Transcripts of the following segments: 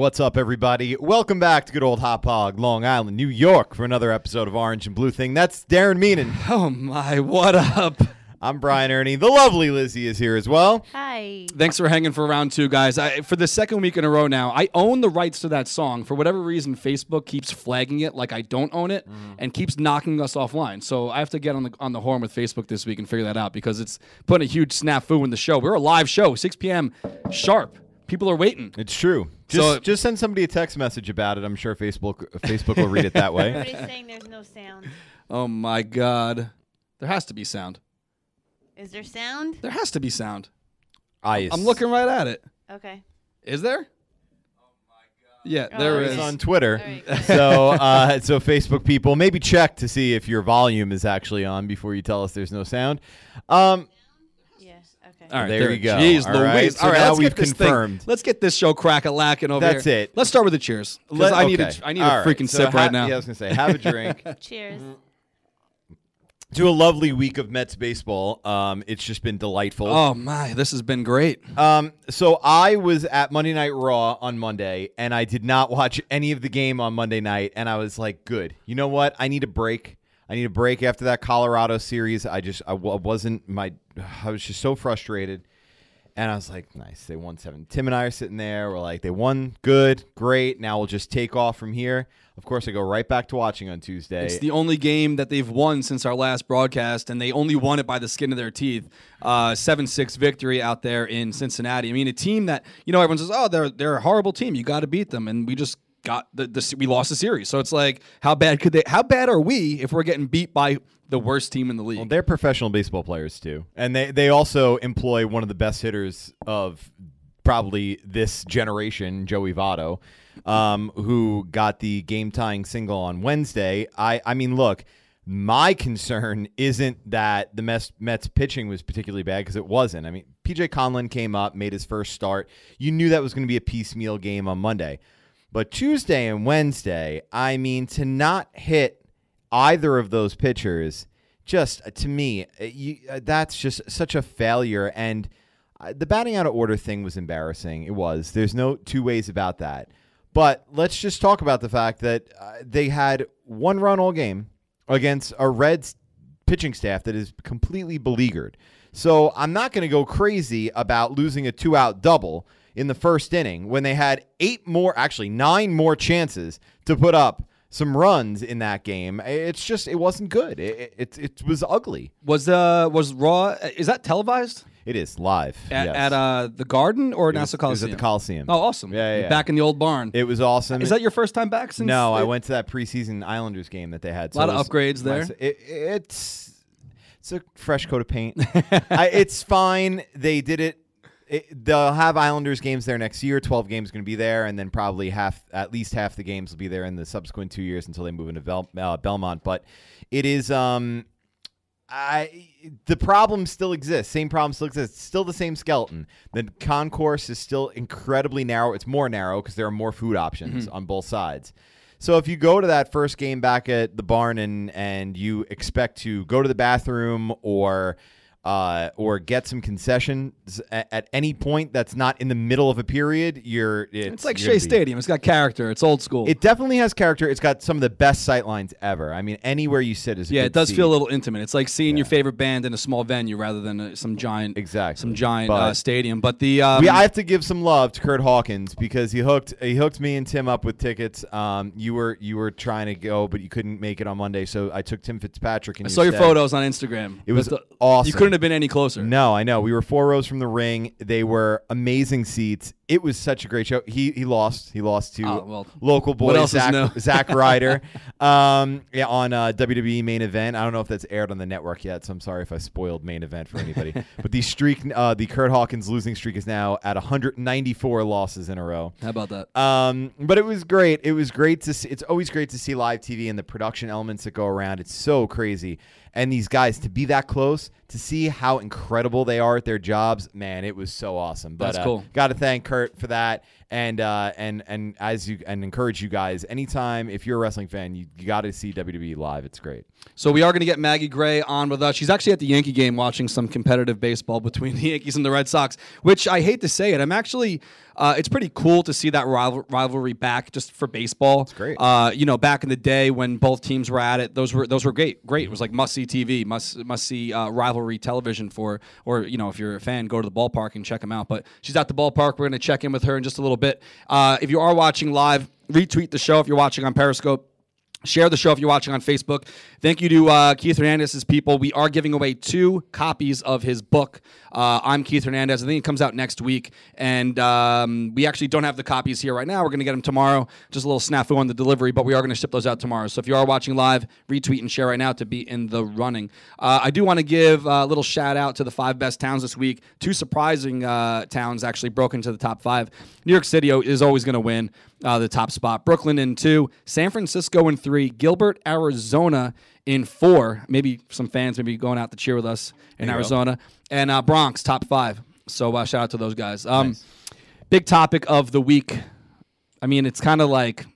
What's up, everybody? Welcome back to good old Hauppauge, Long Island, New York, for another episode of Orange and Blue Thing. That's Darren Meenan. Oh my, what up? I'm Brian Erni. The lovely Lizzie is here as well. Hi. Thanks for hanging for round two, guys. I, for the second week in a row now, I own the rights to that song. For whatever reason, Facebook keeps flagging it like I don't own it mm-hmm. and keeps knocking us offline. So I have to get on the on the horn with Facebook this week and figure that out because it's putting a huge snafu in the show. We're a live show, 6 p.m. sharp. People are waiting. It's true. Just, So- just send somebody a text message about it. I'm sure Facebook Facebook will read it that way. Everybody's saying there's no sound. Oh my god. There has to be sound. Is there sound? There has to be sound. Ice. I'm looking right at it. Okay. Is there? Yeah, Oh, there it's is. It's on Twitter. All right, good. so, uh, so Facebook people, maybe check to see if your volume is actually on before you tell us there's no sound. Um, Yeah. Okay. All right, There you go. Jeez All right, Louise. so All right, now let's we've get this thing- confirmed. Let's get this show crack a lacking over That's here. it. Let's start with the cheers because let- I need okay. a I need All a right, freaking so sip ha- right now. Yeah, I was gonna say, have a drink. Cheers. to a lovely week of Mets baseball. Um, it's just been delightful. Oh my, this has been great. Um, so I was at Monday Night Raw on Monday, and I did not watch any of the game on Monday night. And I was like, "Good, you know what? I need a break. I need a break after that Colorado series. I just, I wasn't my, I was just so frustrated." And I was like, "Nice, they won seven." Tim and I are sitting there. We're like, "They won, good, great. Now we'll just take off from here." Of course, I go right back to watching on Tuesday. It's the only game that they've won since our last broadcast, and they only won it by the skin of their teeth. Uh, Seven six victory out there in Cincinnati. I mean, a team that you know everyone says, "Oh, they're they're a horrible team. You got to beat them," and we just got the, the we lost the series. So it's like, how bad could they? How bad are we if we're getting beat by the worst team in the league? Well, they're professional baseball players too, and they they also employ one of the best hitters of probably this generation, Joey Votto, um, who got the game tying single on Wednesday. I I mean, look. My concern isn't that the Mets, Mets pitching was particularly bad because it wasn't. I mean, PJ Conlon came up, made his first start. You knew that was going to be a piecemeal game on Monday. But Tuesday and Wednesday, I mean, to not hit either of those pitchers, just uh, to me, uh, you, uh, that's just such a failure. And uh, the batting out of order thing was embarrassing. It was. There's no two ways about that. But let's just talk about the fact that they had one run all game against a Reds pitching staff that is completely beleaguered. So I'm not going to go crazy about losing a two out double in the first inning when they had eight more, actually nine more chances to put up some runs in that game. It's just it wasn't good. It it, it was ugly. was uh was Raw? Is that televised It is live at, yes. at uh the Garden or It was- Nassau it was at the Coliseum. Oh, awesome! Yeah, yeah, yeah. Back in the old barn. It was awesome. Is that your first time back since? no, I went to that preseason Islanders game that they had. A lot of upgrades there. It, it's it's a fresh coat of paint. I, it's fine. They did it. It. They'll have Islanders games there next year. Twelve games going to be there, and then probably half, at least half the games will be there in the subsequent two years until they move into Bel, uh, Belmont. But it is. Um, I the problem still exists. Same problem still exists. It's still the same skeleton. The concourse is still incredibly narrow. It's more narrow because there are more food options on both sides. So if you go to that first game back at the barn and and you expect to go to the bathroom or uh, or get some concessions at, at any point that's not in the middle of a period, you're it's, It's like Shea be- Stadium. It's got character. It's old school. It definitely has character. It's got some of the best sight lines ever. I mean, anywhere you sit is a yeah, it does seat. feel a little intimate. It's like seeing your favorite band in a small venue rather than uh some giant, Exactly. some giant But- uh, stadium. But the um, we, I have to give some love to Curt Hawkins because he hooked he hooked me and Tim up with tickets. Um, you were you were trying to go, but you couldn't make it on Monday, so I took Tim Fitzpatrick. And I saw your photos on Instagram. It was the- awesome. You couldn't have been any closer. No, I know. We were four rows from the ring. They were amazing seats. It was such a great show. He he lost. He lost to Oh, well, local boy what else is Zach, new? Zach Ryder. um, yeah, on uh, WWE main event. I don't know if that's aired on the network yet, so I'm sorry if I spoiled main event for anybody. but the streak, uh, the Curt Hawkins losing streak is now at 194 losses in a row. How about that? Um, but it was great. It was great to see. It's always great to see live TV and the production elements that go around. It's so crazy. And these guys to be that close, to see how incredible they are at their jobs, man, it was so awesome. But That's uh, cool. Got to thank Curt for that, and uh, and and as you and encourage you guys anytime if you're a wrestling fan, you, you got to see WWE live. It's great. So we are going to get Maggie Gray on with us. She's actually at the Yankee game watching some competitive baseball between the Yankees and the Red Sox, which I hate to say it. I'm actually uh, it's pretty cool to see that rival- rivalry back just for baseball. It's great. Uh, you know, back in the day when both teams were at it, those were those were great. Great. It was like must see TV, must must see uh, rivalry television for, or you know, if you're a fan, go to the ballpark and check them out. But she's at the ballpark. We're going to check in with her in just a little bit. Uh, if you are watching live, retweet the show. If you're watching on Periscope. Share the show if you're watching on Facebook. Thank you to uh, Keith Hernandez's people. We are giving away two copies of his book. Uh, I'm Keith Hernandez. I think it comes out next week, and um, we actually don't have the copies here right now. We're going to get them tomorrow. Just a little snafu on the delivery, but we are going to ship those out tomorrow. So if you are watching live, retweet and share right now to be in the running. Uh, I do want to give a little shout out to the five best towns this week. Two surprising uh, towns actually broke into the top five. New York City is always going to win uh, the top spot. Brooklyn in two, San Francisco in three, Gilbert, Arizona in four. Maybe some fans maybe going out to cheer with us in go. Arizona, and uh, Bronx top five. So uh, shout out to those guys. Um, Big topic of the week. I mean, it's kind of like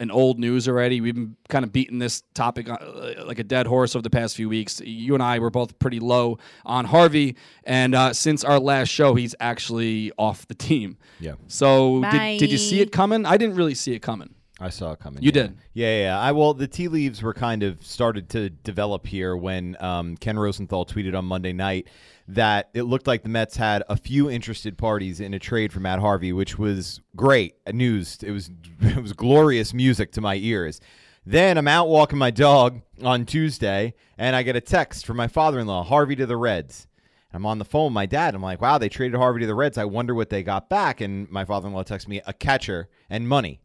an old news already. We've been kind of beating this topic uh, like a dead horse over the past few weeks. You and I were both pretty low on Harvey, and uh, since our last show, he's actually off the team. Yeah. So did, did you see it coming? I didn't really see it coming. I saw it coming. You yeah. did? Yeah, yeah. I well, the tea leaves were kind of started to develop here when um, Ken Rosenthal tweeted on Monday night that it looked like the Mets had a few interested parties in a trade for Matt Harvey, which was great news. It was it was glorious music to my ears. Then I'm out walking my dog on Tuesday, and I get a text from my father-in-law, Harvey to the Reds. I'm on the phone with my dad. I'm like, wow, they traded Harvey to the Reds. I wonder what they got back. And my father in law texts me a catcher and money.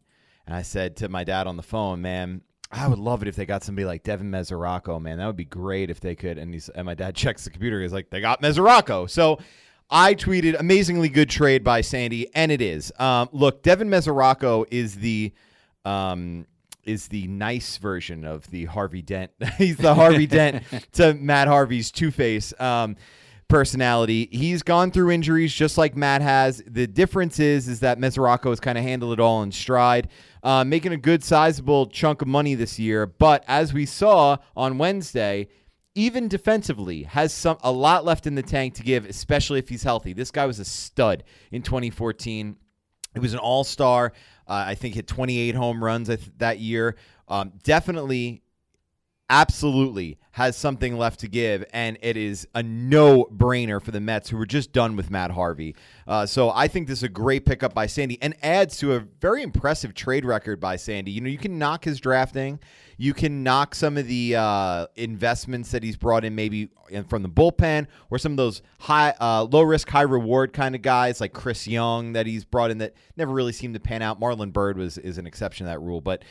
And I said to my dad on the phone, man, I would love it if they got somebody like Devin Mesoraco, man. That would be great if they could. And he's and my dad checks the computer. He's like, they got Mesoraco. So I tweeted, amazingly good trade by Sandy, and it is. Um, look, Devin Mesoraco is the um, is the nice version of the Harvey Dent. he's the Harvey Dent to Matt Harvey's Two Face. Um, personality. He's gone through injuries just like Matt has. The difference is is that Mesoraco has kind of handled it all in stride, uh, making a good sizable chunk of money this year. But as we saw on Wednesday, even defensively has some a lot left in the tank to give, especially if he's healthy. This guy was a stud in 2014. He was an all star. Uh, I think hit 28 home runs that year. Um, definitely absolutely has something left to give, and it is a no brainer for the Mets, who were just done with Matt Harvey. Uh, so I think this is a great pickup by Sandy and adds to a very impressive trade record by Sandy. You know, you can knock his drafting, you can knock some of the uh, investments that he's brought in, maybe from the bullpen or some of those high, uh, low risk, high reward kind of guys like Chris Young that he's brought in that never really seemed to pan out. Marlon Byrd was is an exception to that rule, but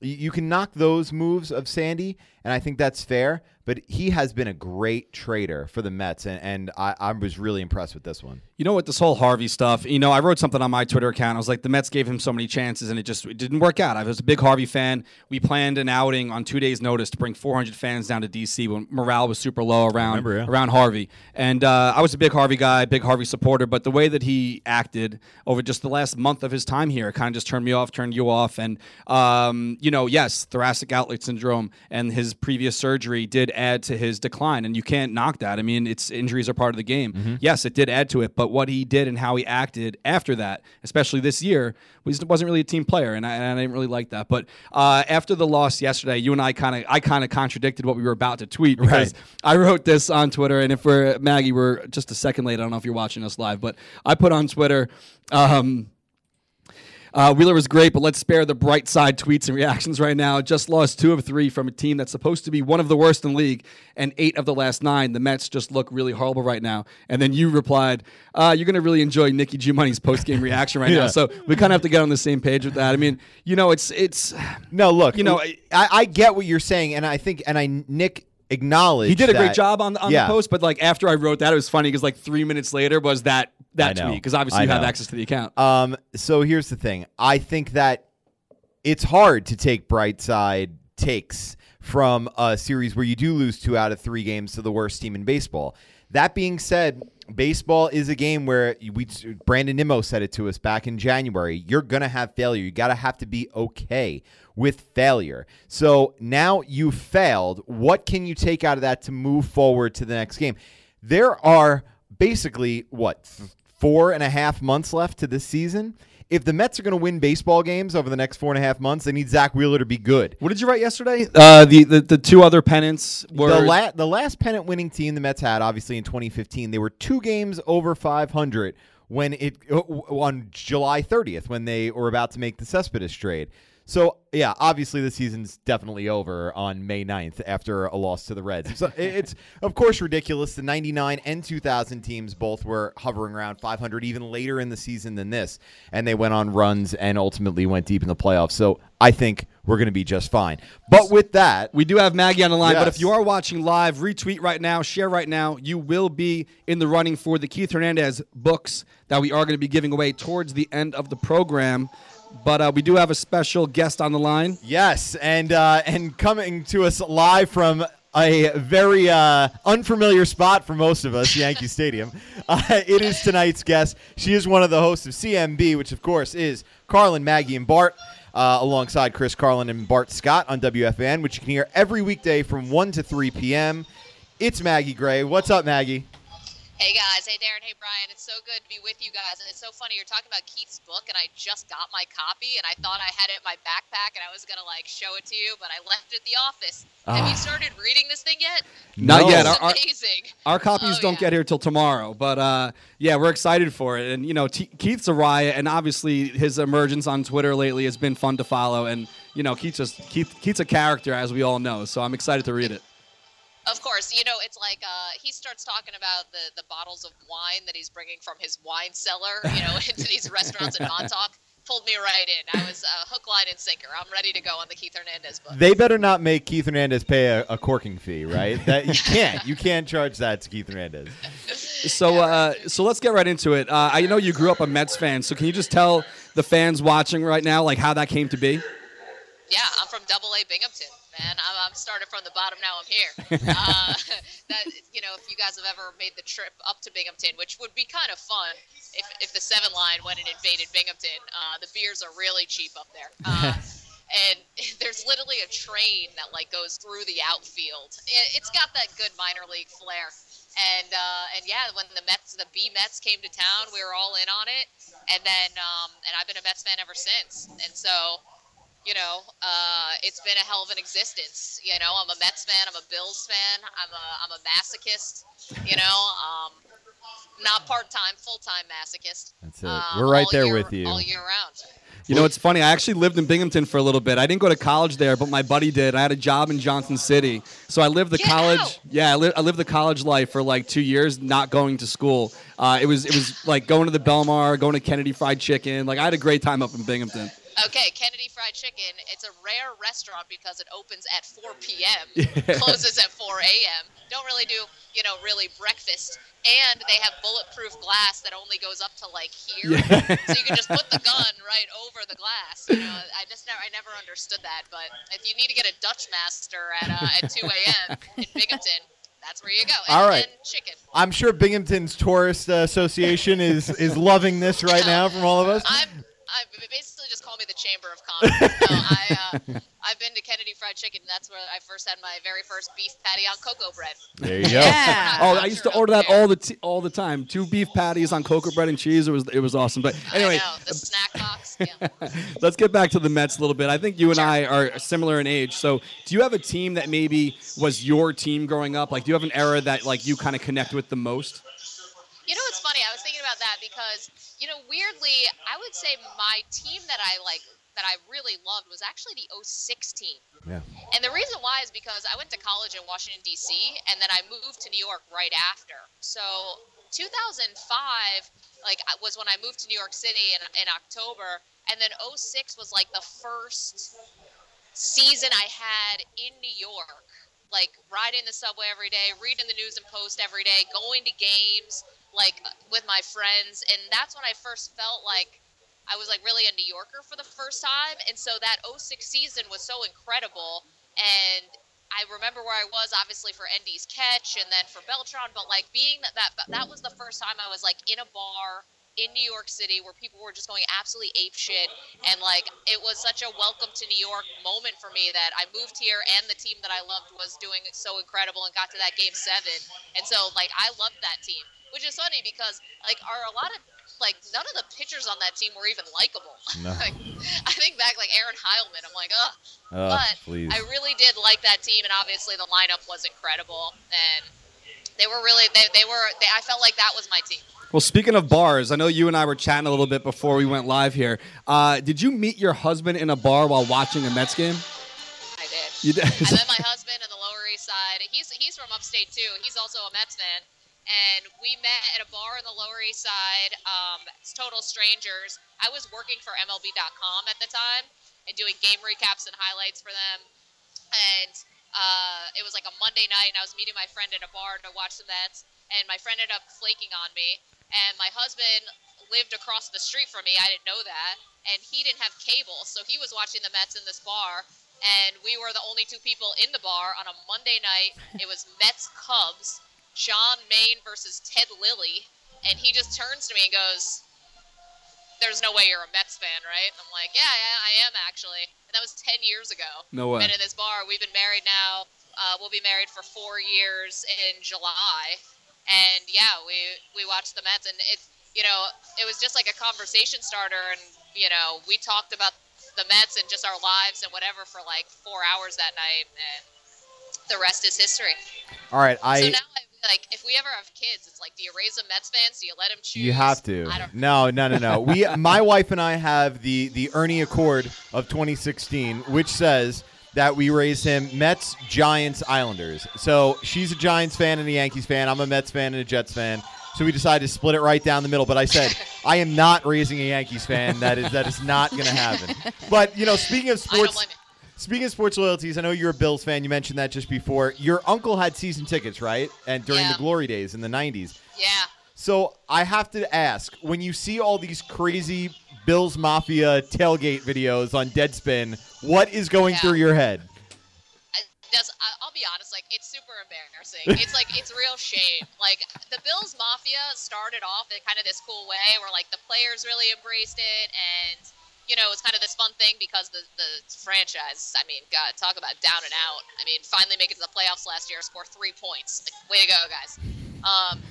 you can knock those moves of Sandy, and I think that's fair. But he has been a great trader for the Mets, and, and I, I was really impressed with this one. You know what? This whole Harvey stuff. You know, I wrote something on my Twitter account. I was like, the Mets gave him so many chances, and it just it didn't work out. I was a big Harvey fan. We planned an outing on two days' notice to bring 400 fans down to DC when morale was super low around remember, yeah. around Harvey. And uh, I was a big Harvey guy, big Harvey supporter. But the way that he acted over just the last month of his time here kind of just turned me off, turned you off. And um, you know, yes, thoracic outlet syndrome and his previous surgery did add to his decline, and you can't knock that. I mean, it's injuries are part of the game. Yes, it did add to it, but what he did and how he acted after that, especially this year, was wasn't really a team player, and I, and I didn't really like that. But uh, after the loss yesterday, you and I kind of I kind of contradicted what we were about to tweet because Right. I wrote this on Twitter, and if we're Maggie, we're just a second late. I don't know if you're watching us live, but I put on Twitter. Um, uh, Wheeler was great, but let's spare the bright side tweets and reactions right now. Just lost two of three from a team that's supposed to be one of the worst in the league, and eight of the last nine. The Mets just look really horrible right now. And then you replied, uh, "You're going to really enjoy Nicky G Money's post game reaction right now." So we kind of have to get on the same page with that. I mean, you know, it's it's No, look, You know, I, I get what you're saying, and I think, and I Nick acknowledged he did a great job on the, on Yeah. the post, but like after I wrote that, it was funny because like three minutes later was that that know. tweet because obviously I you have access to the account. Um, so here's the thing. I think that it's hard to take bright side takes from a series where you do lose two out of three games to the worst team in baseball. That being said, baseball is a game where we Brandon Nimmo said it to us back in January. You're gonna have failure. You gotta have to be okay with failure. So now you failed. What can you take out of that to move forward to the next game? There are basically what four and a half months left to this season. If the Mets are going to win baseball games over the next four and a half months, they need Zack Wheeler to be good. What did you write yesterday? Uh, the, the the two other pennants were The, la- the last pennant winning team the Mets had, obviously in 2015, they were two games over 500 when it uh, on July 30th when they were about to make the Cespedes trade. So yeah, obviously the season's definitely over on May 9th after a loss to the Reds. So it's of course ridiculous. The 99 and 2000 teams both were hovering around 500 even later in the season than this, and they went on runs and ultimately went deep in the playoffs. So I think we're going to be just fine. But with that, We do have Maggie on the line, but if you are watching live, retweet right now, share right now. You will be in the running for the Keith Hernandez books that we are going to be giving away towards the end of the program. But uh, we do have a special guest on the line. Yes, and uh, and coming to us live from a very uh, unfamiliar spot for most of us, Yankee Stadium. Uh, it is tonight's guest. She is one of the hosts of CMB, which of course is Carlin, Maggie, and Bart. Uh, alongside Chris Carlin and Bart Scott on WFAN, which you can hear every weekday from 1 to 3 p.m. It's Maggie Gray. What's up, Maggie? Hey guys, hey Darren, hey Brian. It's so good to be with you guys, and it's so funny you're talking about Keith's book, and I just got my copy, and I thought I had it in my backpack, and I was gonna like show it to you, but I left it at the office. Have Ah. you started reading this thing yet? Not No. yet. It's Our, our, amazing. our copies Oh, don't yeah. get here till tomorrow, but uh, yeah, we're excited for it. And you know, T- Keith's a riot, and obviously his emergence on Twitter lately has been fun to follow. And you know, Keith's just Keith, Keith's a character, as we all know. So I'm excited to read it. Of course, you know it's like uh, he starts talking about the the bottles of wine that he's bringing from his wine cellar, you know, into these restaurants in Montauk. Pulled me right in. I was uh, hook, line, and sinker. I'm ready to go on the Keith Hernandez book. They better not make Keith Hernandez pay a, a corking fee, right? That you can't. You can't charge that to Keith Hernandez. So, uh, so let's get right into it. Uh, I know you grew up a Mets fan, so can you just tell the fans watching right now, like how that came to be? Yeah, I'm from Double A Binghamton, man. I'm, I'm started from the bottom. Now I'm here. uh, that you know, if you guys have ever made the trip up to Binghamton, which would be kind of fun if, if the seven line went and invaded Binghamton. Uh, the beers are really cheap up there. Uh, and there's literally a train that like goes through the outfield. It, it's got that good minor league flair. And uh, and yeah, when the Mets, the B Mets came to town, we were all in on it. And then um, and I've been a Mets fan ever since. And so you know, uh, it's been a hell of an existence. You know, I'm a Mets fan. I'm a Bills fan. I'm a I'm a masochist. You know, um, not part time, full time masochist. That's it. Um, We're right there year- with you. all year round. You know, it's funny. I actually lived in Binghamton for a little bit. I didn't go to college there, but my buddy did. I had a job in Johnson City, so I lived the Get college. out. Yeah, I, li- I lived the college life for like two years, not going to school. Uh, it was it was like going to the Belmar, going to Kennedy Fried Chicken. Like I had a great time up in Binghamton. Okay, Kennedy Fried Chicken. It's a rare restaurant because it opens at 4 p.m., closes at 4 a.m. Don't really do, you know, really breakfast. And they have bulletproof glass that only goes up to like here, Yeah. so you can just put the gun right over the glass. You know, I just never, I never understood that. But if you need to get a Dutch master at uh, at 2 a.m. in Binghamton, that's where you go. And, All right. and chicken. I'm sure Binghamton's Tourist uh, Association is is loving this right now from all of us. I'm, I basically just call me the Chamber of Commerce. no, I, uh, I've been to Kennedy Fried Chicken. And that's where I first had my very first beef patty on cocoa bread. There you go. Yeah. Oh, I'm used to order that there. all the t- all the time. Two beef patties on cocoa bread and cheese. It was it was awesome. But anyway, I know, the snack box. Yeah. let's get back to the Mets a little bit. I think you and I are similar in age. So, do you have a team that maybe was your team growing up? Like, do you have an era that like you kind of connect with the most? You know what's funny? I was thinking about that because, you know, weirdly, I would say my team that I like that I really loved was actually the 06 team. Yeah. And the reason why is because I went to college in Washington D.C. and then I moved to New York right after. So 2005, like was when I moved to New York City in, in October, and then 06 was like the first season I had in New York. Like riding the subway every day, reading the news and post every day, going to games like uh, with my friends, and that's when I first felt like I was like really a New Yorker for the first time, and so that 06 season was so incredible. And I remember where I was, obviously for Endy's catch, and then for Beltran. But like being that that that was the first time I was like in a bar in New York City where people were just going absolutely ape shit, and like it was such a welcome to New York moment for me that I moved here and the team that I loved was doing so incredible and got to that game seven, and so like I loved that team which is funny because like are a lot of like none of the pitchers on that team were even likable. No. like, I think back like Aaron Heilman. I'm like, ugh. Uh, but please. I really did like that team, and obviously the lineup was incredible, and they were really they, they were they, I felt like that was my team. Well, speaking of bars, I know you and I were chatting a little bit before we went live here. Uh, did you meet your husband in a bar while watching a Mets game? I did. You did. I met my husband in the Lower East Side. He's he's from upstate too. He's also a Mets fan, and we met at a bar in the Lower East Side. Um, total strangers. I was working for MLB.com at the time and doing game recaps and highlights for them, and uh, it was like a Monday night, and I was meeting my friend at a bar to watch the Mets, and my friend ended up flaking on me, and my husband lived across the street from me. I didn't know that, and he didn't have cable, so he was watching the Mets in this bar, and we were the only two people in the bar on a Monday night. It was Mets Cubs, John Maine versus Ted Lilly, and he just turns to me and goes, "There's no way you're a Mets fan, right?" And I'm like, "Yeah, yeah, I am actually." And that was 10 years ago. No way. Been in this bar. We've been married now. Uh, we'll be married for four years in July, and yeah, we we watched the Mets, and it you know it was just like a conversation starter, and you know we talked about the Mets and just our lives and whatever for like four hours that night, and the rest is history. All right, I. so now, I, like, if we ever have kids, it's like, do you raise them Mets fans? Do you let them choose? You have to. I don't. No, no, no, no. we, my wife and I have the the Erni Accord of 2016, which says that we raise him Mets, Giants, Islanders. So she's a Giants fan and a Yankees fan. I'm a Mets fan and a Jets fan. So we decided to split it right down the middle. But I said I am not raising a Yankees fan. That is that is not going to happen. But you know, speaking of sports. Speaking of sports loyalties, I know you're a Bills fan. You mentioned that just before. Your uncle had season tickets, right? And during Yeah. the glory days in the 90s. Yeah. So I have to ask, when you see all these crazy Bills Mafia tailgate videos on Deadspin, what is going Yeah. through your head? I, I'll be honest, like it's super embarrassing. It's like it's real shame. Like the Bills Mafia started off in kind of this cool way, where like the players really embraced it, and you know it's kind of this fun thing because the the franchise. I mean, God, talk about down and out. I mean, finally make it to the playoffs last year, score three points. Like, way to go, guys. Um,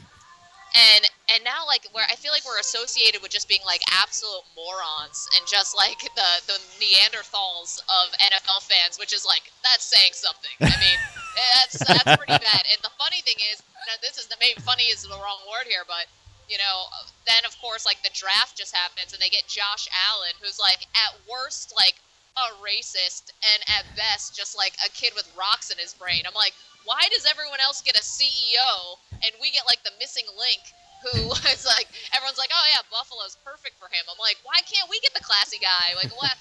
and and now like where I feel like we're associated with just being like absolute morons and just like the the Neanderthals of NFL fans, which is like that's saying something. I mean, that's that's pretty bad. And the funny thing is, this is the maybe funny is the wrong word here, but you know, then of course like the draft just happens and they get Josh Allen, who's like at worst like a racist and at best just like a kid with rocks in his brain. I'm like, why does everyone else get a CEO and we get like the missing link who is like everyone's like, oh yeah, Buffalo's perfect for him. I'm like, why can't we get the classy guy? Like, what?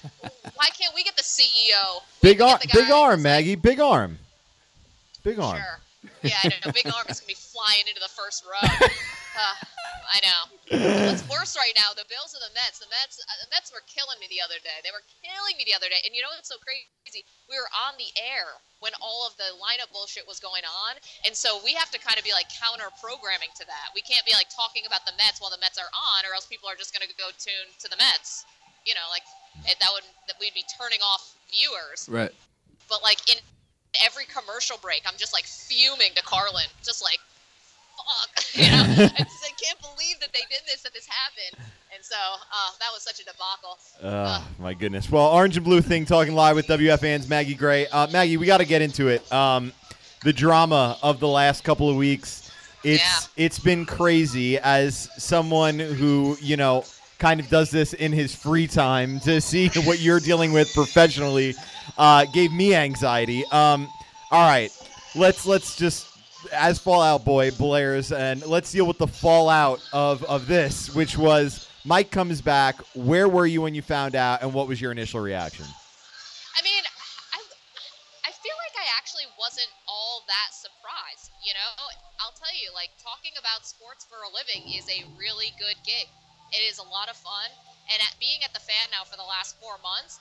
why can't we get the CEO? Big arm, big arm, like, Maggie, big arm, big arm. Sure. Yeah, I know. Big arm is gonna be flying into the first row. Uh, I know. What's worse right now? The Bills or the Mets? The Mets. Uh, the Mets were killing me the other day. They were killing me the other day. And you know what's so crazy? We were on the air when all of the lineup bullshit was going on, and so we have to kind of be like counter programming to that. We can't be like talking about the Mets while the Mets are on, or else people are just gonna go tune to the Mets. You know, like it, that would that we'd be turning off viewers Right. but like in every commercial break, I'm just like fuming to Carlin, just like, fuck, you know, I just I can't believe that they did this, that this happened, and so uh, that was such a debacle. Oh, my goodness. Well, Orange and Blue Thing talking live with WFAN's Maggie Gray. Uh, Maggie, we got to get into it. Um, the drama of the last couple of weeks. It's Yeah. it's been crazy as someone who, you know, kind of does this in his free time to see what you're dealing with professionally uh, gave me anxiety. Um, all right. Let's let's just as Fall Out Boy Blair's and let's deal with the fallout of of this, which was Mike comes back. Where were you when you found out, and what was your initial reaction? I mean, I, I feel like I actually wasn't all that surprised. You know, I'll tell you, like talking about sports for a living is a really good gig. It is a lot of fun, and at being at the fan now for the last four months,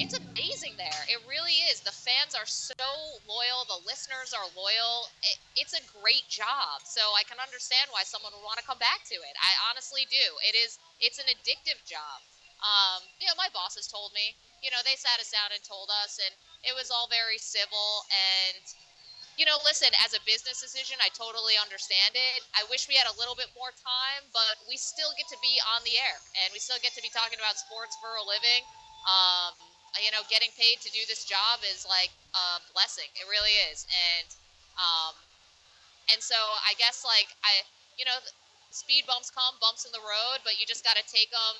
it's amazing there. It really is. The fans are so loyal. The listeners are loyal. It, it's a great job. So I can understand why someone would want to come back to it. I honestly do. It is. It's an addictive job. Um, you know, my bosses told me. You know, they sat us down and told us, and it was all very civil. And you know, listen, as a business decision, I totally understand it. I wish we had a little bit more time, but we still get to be on the air and we still get to be talking about sports for a living. Um, you know, getting paid to do this job is like a blessing. It really is. And, um, and so I guess like I, you know, speed bumps come, bumps in the road, but you just got to take them.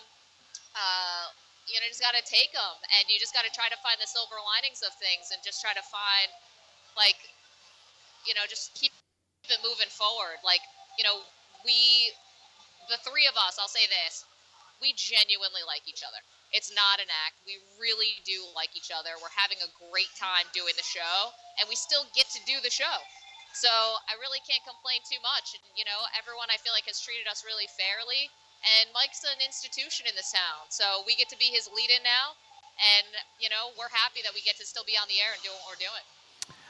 Uh, you know, just got to take them, and you just got to try to find the silver linings of things, and just try to find, like, you know, just keep it moving forward. Like, you know, we, the three of us, I'll say this, we genuinely like each other. It's not an act. We really do like each other. We're having a great time doing the show, and we still get to do the show. So I really can't complain too much. And, you know, everyone I feel like has treated us really fairly. And Mike's an institution in this town. So we get to be his lead in now. And, you know, we're happy that we get to still be on the air and doing what we're doing.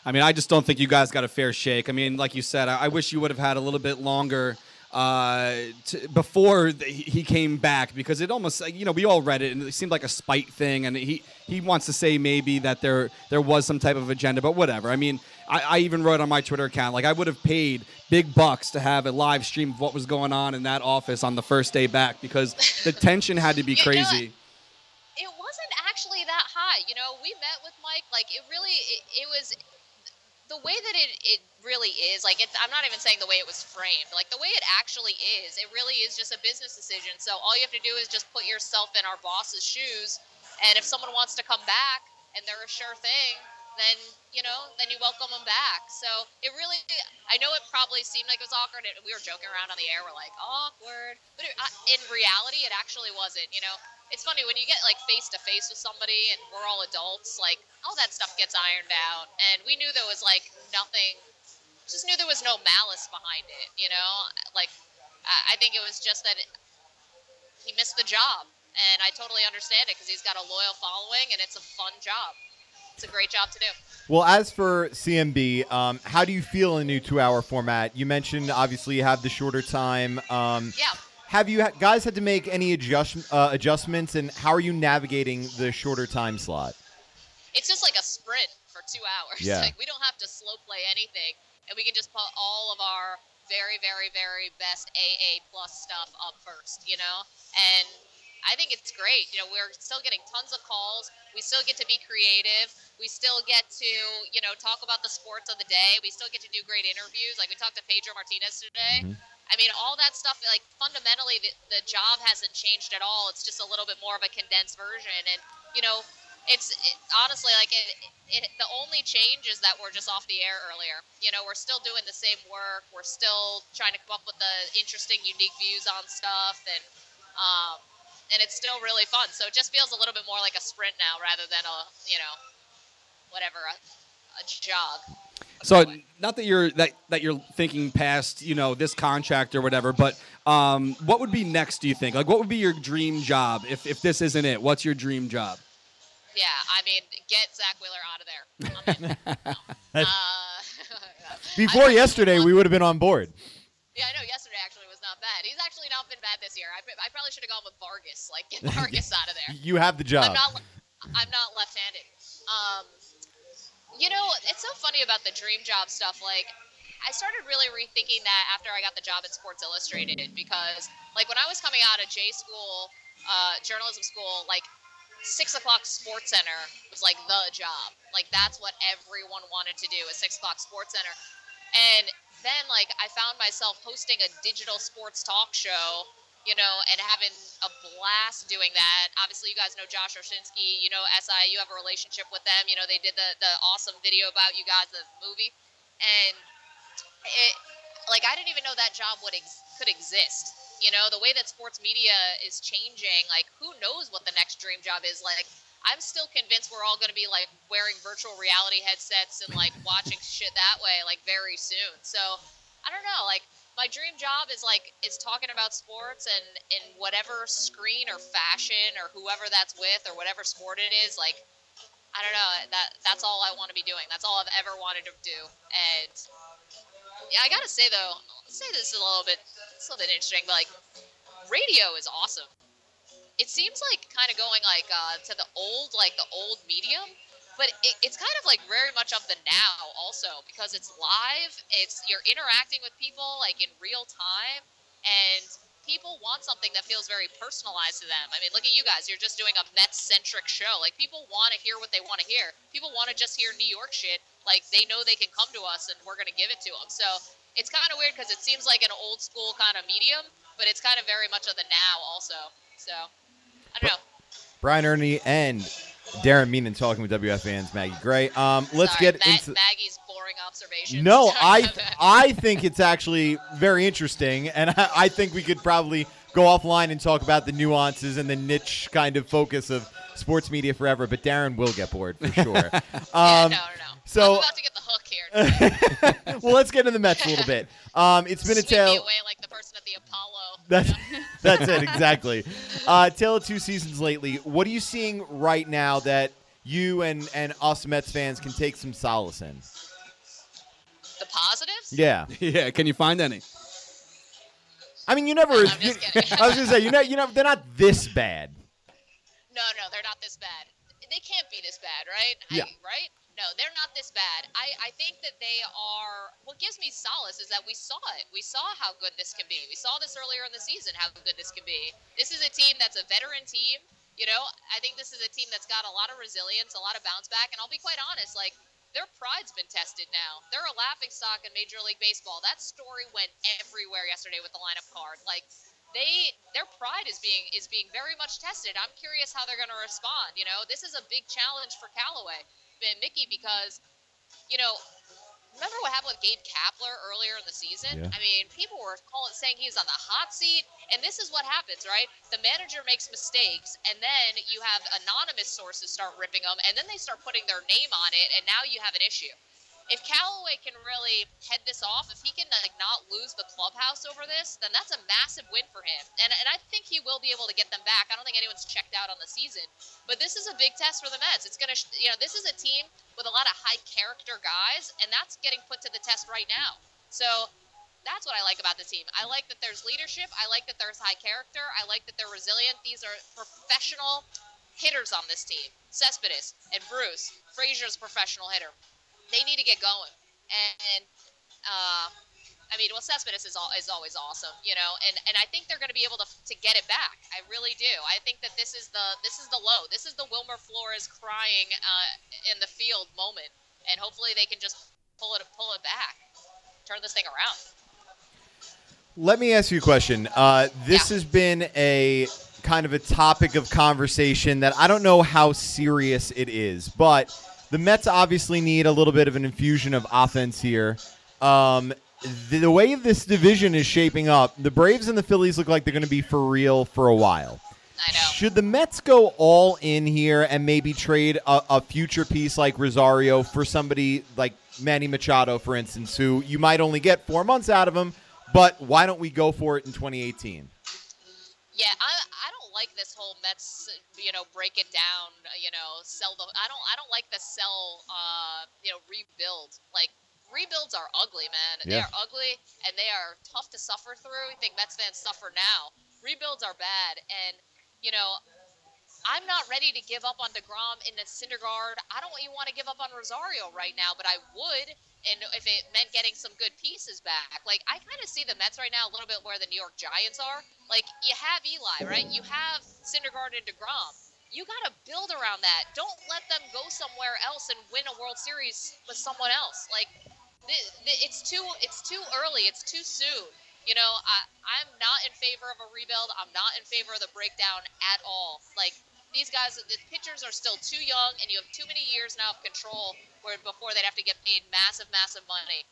I mean, I just don't think you guys got a fair shake. I mean, like you said, I, I wish you would have had a little bit longer uh, to, before th- he came back because it almost, you know, we all read it and it seemed like a spite thing. And he, he wants to say maybe that there there was some type of agenda, but whatever. I mean, I, I even wrote on my Twitter account like I would have paid big bucks to have a live stream of what was going on in that office on the first day back because the tension had to be You know crazy. it wasn't actually that high. You know, we met with Mike. Like it really, it, it was the way that it it really is. Like I'm not even saying the way it was framed. Like the way it actually is. It really is just a business decision. So all you have to do is just put yourself in our boss's shoes. And if someone wants to come back and they're a sure thing, then you know, then you welcome them back. So it really, I know it probably seemed like it was awkward. and We were joking around on the air. We're like awkward, but it, I- in reality, it actually wasn't. You know, it's funny when you get like face to face with somebody and we're all adults. Like all that stuff gets ironed out, and we knew there was like nothing. Just knew there was no malice behind it. You know, like I think it was just that it, he missed the job, and I totally understand it because he's got a loyal following and it's a fun job. It's a great job to do. Well, as for CMB, um, how do you feel in the new two-hour format? You mentioned obviously you have the shorter time. Um, Yeah. Have you guys had to make any adjust- uh, adjustments, and how are you navigating the shorter time slot? It's just like a sprint for two hours. Yeah. Like we don't have to slow play anything, and we can just put all of our very, very, very best AA plus stuff up first. You know, and I think it's great. You know, we're still getting tons of calls. We still get to be creative. We still get to, you know, talk about the sports of the day. We still get to do great interviews. Like we talked to Pedro Martinez today. Mhm. I mean, all that stuff. Like fundamentally, the, the job hasn't changed at all. It's just a little bit more of a condensed version. And you know, it's it, honestly like it, it. The only change is that we're just off the air earlier. You know, we're still doing the same work. We're still trying to come up with the interesting, unique views on stuff, and um, and it's still really fun. So it just feels a little bit more like a sprint now rather than a you know, whatever a, a jog. So not that you're that that you're thinking past you know this contract or whatever, but um, what would be next? Do you think? Like, what would be your dream job if if this isn't it? What's your dream job? Yeah, I mean, get Zack Wheeler out of there. Uh, Before yesterday, we would have been on board. Yeah, I know. Yesterday actually was not bad. He's actually not been bad this year. I, I probably should have gone with Vargas. Like, get Vargas out of there. You have the job. I'm not. I'm not left-handed. Um, you know, it's so funny about the dream job stuff. Like, I started really rethinking that after I got the job at Sports Illustrated because, like, when I was coming out of J school, uh, journalism school, like. Six o'clock SportsCenter was like the job. Like that's what everyone wanted to do. A six o'clock SportsCenter, and then like I found myself hosting a digital sports talk show you know, and having a blast doing that. Obviously, you guys know Josh Oshinsky. You know SI. You have a relationship with them. You know they did the the awesome video about you guys, the movie, and it like I didn't even know that job would ex- could exist. You know, the way that sports media is changing, like who knows what the next dream job is? Like I'm still convinced we're all going to be like wearing virtual reality headsets and like watching shit that way like very soon. So, I don't know, like my dream job is like is talking about sports and in whatever screen or fashion or whoever that's with or whatever sport it is like I don't know that that's all I want to be doing that's all I've ever wanted to do and yeah I gotta say though I'll say this a little bit little bit interesting but like radio is awesome it seems like kind of going like uh, to the old like the old medium but it, it's kind of like very much of the now also because it's live. It's you're interacting with people like in real time, and people want something that feels very personalized to them. I mean, look at you guys. You're just doing a Mets centric show. Like people want to hear what they want to hear. People want to just hear New York shit. Like they know they can come to us and we're gonna give it to them. So it's kind of weird because it seems like an old school kind of medium, but it's kind of very much of the now also. So I don't know. Brian Erni and Darren Meenan talking with WFAN's Maggie Gray. Um, let's Sorry, get Ma- into. Maggie's boring observation. No, I. I think it's actually very interesting, and I, I think we could probably go offline and talk about the nuances and the niche kind of focus of sports media forever. But Darren will get bored for sure. yeah, Um, no, no, no. so- I'm about to get the hook. well, let's get into the Mets a little bit. Um, it's been a Sweep me tale. away like the person at the Apollo. That's that's it exactly. Uh, tale of two seasons lately. What are you seeing right now that you and and us Mets fans can take some solace in? the positives. Yeah, yeah, can you find any? I mean you never. I'm just you- kidding. I was gonna say you know you know they're not this bad. No, no, they're not this bad. They can't be this bad, right? Yeah. I, right? No, they're not this bad. I, I think that they are. What gives me solace is that we saw it. We saw how good this can be. We saw this earlier in the season, how good this can be. This is a team that's a veteran team. You know, I think this is a team that's got a lot of resilience, a lot of bounce back. And I'll be quite honest, like, their pride's been tested now. They're a laughing stock in Major League Baseball. That story went everywhere yesterday with the lineup card. Like, they their pride is being is being very much tested. I'm curious how they're going to respond. You know, this is a big challenge for Callaway and Mickey because, you know, remember what happened with Gabe Kapler earlier in the season? Yeah. I mean, people were calling saying he was on the hot seat, and this is what happens, right? The manager makes mistakes, and then you have anonymous sources start ripping them, and then they start putting their name on it, and now you have an issue if Callaway can really head this off, if he can like not lose the clubhouse over this, then that's a massive win for him. And and I think he will be able to get them back. I don't think anyone's checked out on the season, but this is a big test for the Mets. It's gonna, you know, this is a team with a lot of high character guys, and that's getting put to the test right now. So. That's what I like about the team. I like that there's leadership. I like that there's high character. I like that they're resilient. These are professional hitters on this team. Cespedes and Bruce. Frazier's professional hitter they need to get going. And uh, I mean, well, Cespedes is, all, is always awesome, you know, and, and I think they're going to be able to, to get it back. I really do. I think that this is the this is the low. This is the Wilmer Flores crying uh, in the field moment, and hopefully they can just pull it pull it back, turn this thing around. Let me ask you a question. Uh, this Yeah. has been a kind of a topic of conversation that I don't know how serious it is, but the Mets obviously need a little bit of an infusion of offense here. Um, the, the way this division is shaping up, the Braves and the Phillies look like they're going to be for real for a while. I know. Should the Mets go all in here and maybe trade a, a future piece like Rosario for somebody like Manny Machado, for instance, who you might only get four months out of him, but why don't we go for it in 2018? Yeah, I I don't like this whole Mets, you know, break it down, you know, sell the. I don't I don't like the sell, uh, you know, rebuild. Like rebuilds are ugly, man. They are ugly and they are tough to suffer through. I think Mets fans suffer now. Rebuilds are bad, and you know, I'm not ready to give up on Degrom in the Syndergaard. I don't even want to give up on Rosario right now, but I would, and if it meant getting some good pieces back. Like I kind of see the Mets right now a little bit where the New York Giants are. Like you have Eli, right? You have Syndergaard and Degrom. You got to build around that. Don't let them go somewhere else and win a World Series with someone else. Like it's too it's too early. It's too soon. You know, I, I'm not in favor of a rebuild. I'm not in favor of the breakdown at all. Like these guys, the pitchers are still too young, and you have too many years now of control where before they'd have to get paid massive, massive money.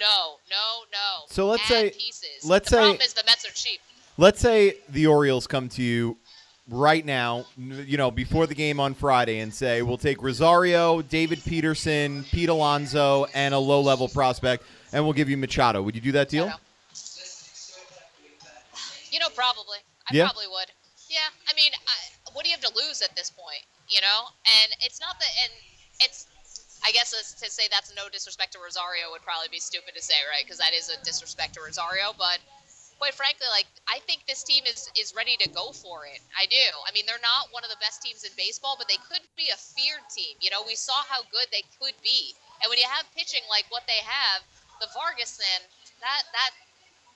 No, no, no. So let's Add say- pieces. let's the say- problem is the Mets are cheap. Let's say the Orioles come to you right now, you know, before the game on Friday and say, we'll take Rosario, David Peterson, Pete Alonso, and a low level prospect, and we'll give you Machado. Would you do that deal? You know, You know, probably. I Yeah? probably would. Yeah, I mean, I, what do you have to lose at this point? You know, and it's not that, and it's. I guess to say that's no disrespect to Rosario would probably be stupid to say, right? Because that is a disrespect to Rosario. But quite frankly, like I think this team is is ready to go for it. I do. I mean, they're not one of the best teams in baseball, but they could be a feared team. You know, we saw how good they could be, and when you have pitching like what they have, the Vargas then that that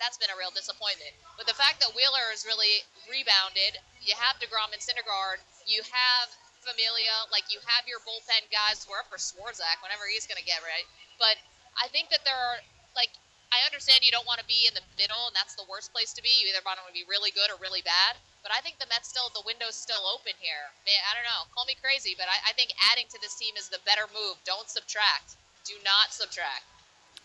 that's been a real disappointment. But the fact that Wheeler has really rebounded, you have Degrom and Syndergaard, you have Familia, like you have your bullpen guys. We're up for Swarzak whenever he's going to get right. But I think that there are like I understand you don't want to be in the middle, and that's the worst place to be. You either want to be really good or really bad. But I think the Mets still, the window's still open here. Man, I don't know. Call me crazy, but I, I think adding to this team is the better move. Don't subtract. Do not subtract.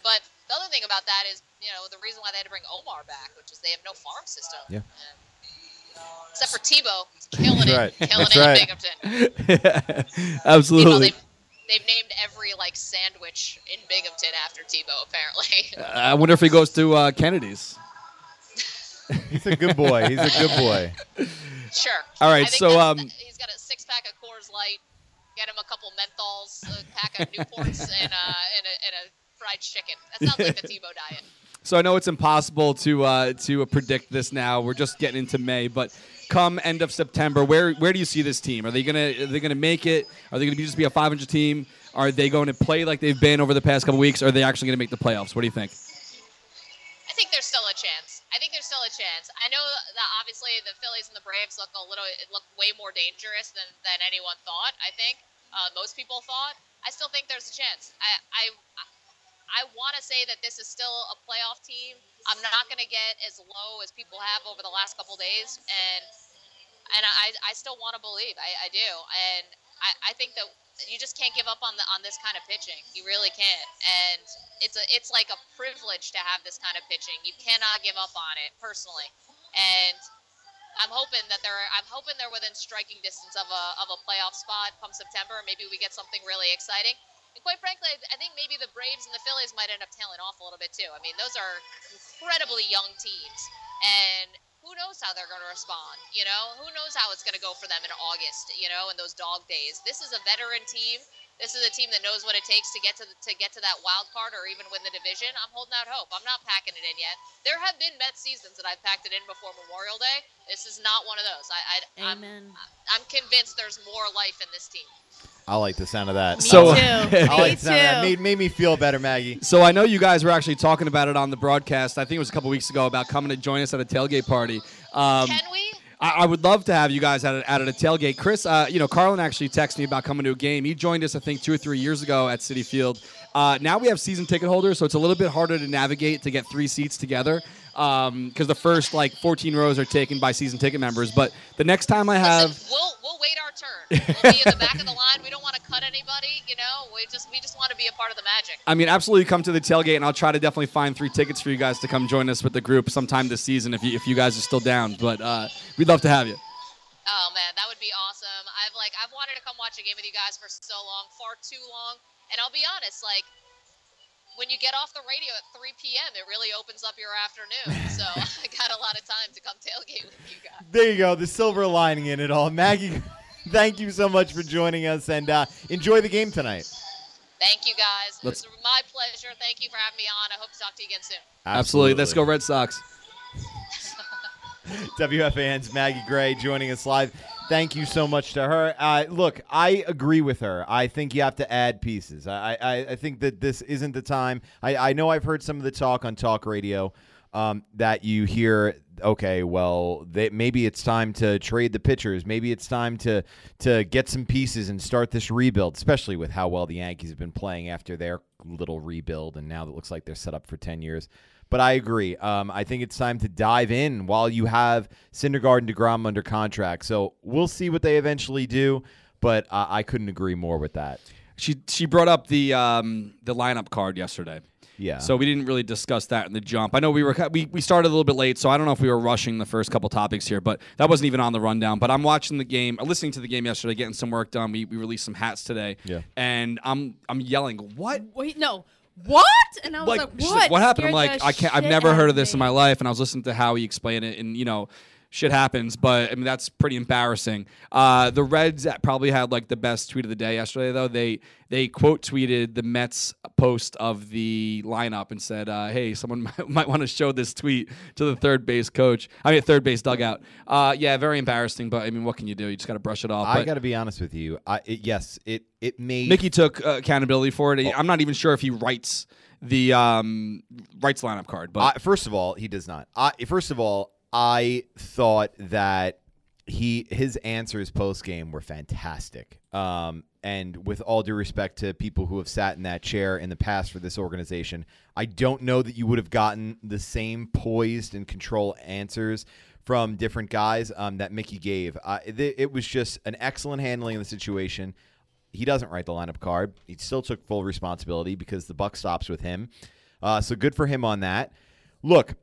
But the other thing about that is, you know, the reason why they had to bring Omar back, which is they have no farm system. Yeah. And- except for Tebow, he's killing That's it, killing That's it right. in Binghamton. Meanwhile, Absolutely. they've, they've named every like sandwich in Binghamton after Tebow. Apparently, I wonder if he goes to uh, Kennedy's. He's a good boy. He's a good boy. sure. All right, I think so, um, he's got a six pack of Coors Light. Get him a couple menthols, a pack of Newports, and, uh, and, a, and a fried chicken. That sounds like the Tebow diet. So I know it's impossible to uh, to predict this now. We're just getting into May, but come end of September, where where do you see this team? Are they gonna are they gonna make it? Are they gonna be just be a 500 team? Are they going to play like they've been over the past couple weeks? Or are they actually gonna make the playoffs? What do you think? I think there's still a chance. I think there's still a chance. I know that obviously the Phillies and the Braves look a little look way more dangerous than, than anyone thought. I think uh, most people thought. I still think there's a chance. I I, I want to say that this is still a playoff team. I'm not going to get as low as people have over the last couple days, and and I, I still want to believe. I, I do, and I, I think that you just can't give up on the on this kind of pitching. You really can't, and it's a it's like a privilege to have this kind of pitching. You cannot give up on it personally, and I'm hoping that they're I'm hoping they're within striking distance of a of a playoff spot come September. Maybe we get something really exciting. And quite frankly, I think maybe the Braves and the Phillies might end up tailing off a little bit too. I mean, those are incredibly young teams, and who knows how they're going to respond? You know, who knows how it's going to go for them in August? You know, in those dog days. This is a veteran team. This is a team that knows what it takes to get to the, to get to that wild card or even win the division. I'm holding out hope. I'm not packing it in yet. There have been Mets seasons that I've packed it in before Memorial Day. This is not one of those. I, I I'm, I'm convinced there's more life in this team. I like the sound of that. Me So- too. I Me like the sound of that. Made, made me feel better, Maggie. So I know you guys were actually talking about it on the broadcast. I think it was a couple weeks ago about coming to join us at a tailgate party. Um, Can we? I, I would love to have you guys at a, at a tailgate. Chris, uh, you know, Carlin actually texted me about coming to a game. He joined us, I think, two or three years ago at Citi Field. Uh, now we have season ticket holders, so it's a little bit harder to navigate to get three seats together because the first like 14 rows are taken by season ticket members. But the next time I have, Listen, we'll we'll wait our turn. We'll be in the back of the line. We don't want to cut anybody. You know, we just we just want to be a part of the magic. I mean, absolutely come to the tailgate, and I'll try to definitely find three tickets for you guys to come join us with the group sometime this season if you if you guys are still down. But uh, we'd love to have you. Oh man, that would be awesome. I've like I've wanted to come watch a game with you guys for so long, far too long. And I'll be honest, like when you get off the radio at 3 p.m., it really opens up your afternoon. So I got a lot of time to come tailgate with you guys. There you go. The silver lining in it all. Maggie, thank you so much for joining us and uh, enjoy the game tonight. Thank you guys. Let's- it was my pleasure. Thank you for having me on. I hope to talk to you again soon. Absolutely. Let's go Red Sox. WFAN's Maggie Gray joining us live. Thank you so much to her. Uh, look, I agree with her. I think you have to add pieces. I, I, I think that this isn't the time. I, I know I've heard some of the talk on talk radio um, that you hear. Okay, well, they, maybe it's time to trade the pitchers. Maybe it's time to to get some pieces and start this rebuild, especially with how well the Yankees have been playing after their little rebuild, and now it looks like they're set up for ten years. But I agree. Um, I think it's time to dive in while you have Syndergaard and Degrom under contract. So we'll see what they eventually do. But uh, I couldn't agree more with that. She she brought up the um, the lineup card yesterday. Yeah. So we didn't really discuss that in the jump. I know we were we, we started a little bit late, so I don't know if we were rushing the first couple topics here, but that wasn't even on the rundown. But I'm watching the game, listening to the game yesterday, getting some work done. We, we released some hats today. Yeah. And I'm I'm yelling, what? Wait, no. What? And I was like, she's what? what happened? I'm like, I can't. I've never heard of this in my life, and I was listening to how he explained it, and you know, shit happens. But I mean, that's pretty embarrassing. Uh, the Reds probably had like the best tweet of the day yesterday, though. They they quote tweeted the Mets post of the lineup and said, uh, "Hey, someone might, might want to show this tweet to the third base coach. I mean, third base dugout. Uh, yeah, very embarrassing. But I mean, what can you do? You just got to brush it off. I got to be honest with you. I, it, yes, it it made Mickey took uh, accountability for it. I'm not even sure if he writes the um, writes lineup card, but I, first of all, he does not. I, first of all, I thought that he his answers post game were fantastic. Um, and with all due respect to people who have sat in that chair in the past for this organization, I don't know that you would have gotten the same poised and control answers from different guys um, that Mickey gave. Uh, it, it was just an excellent handling of the situation. He doesn't write the lineup card. He still took full responsibility because the buck stops with him. Uh, so good for him on that. Look,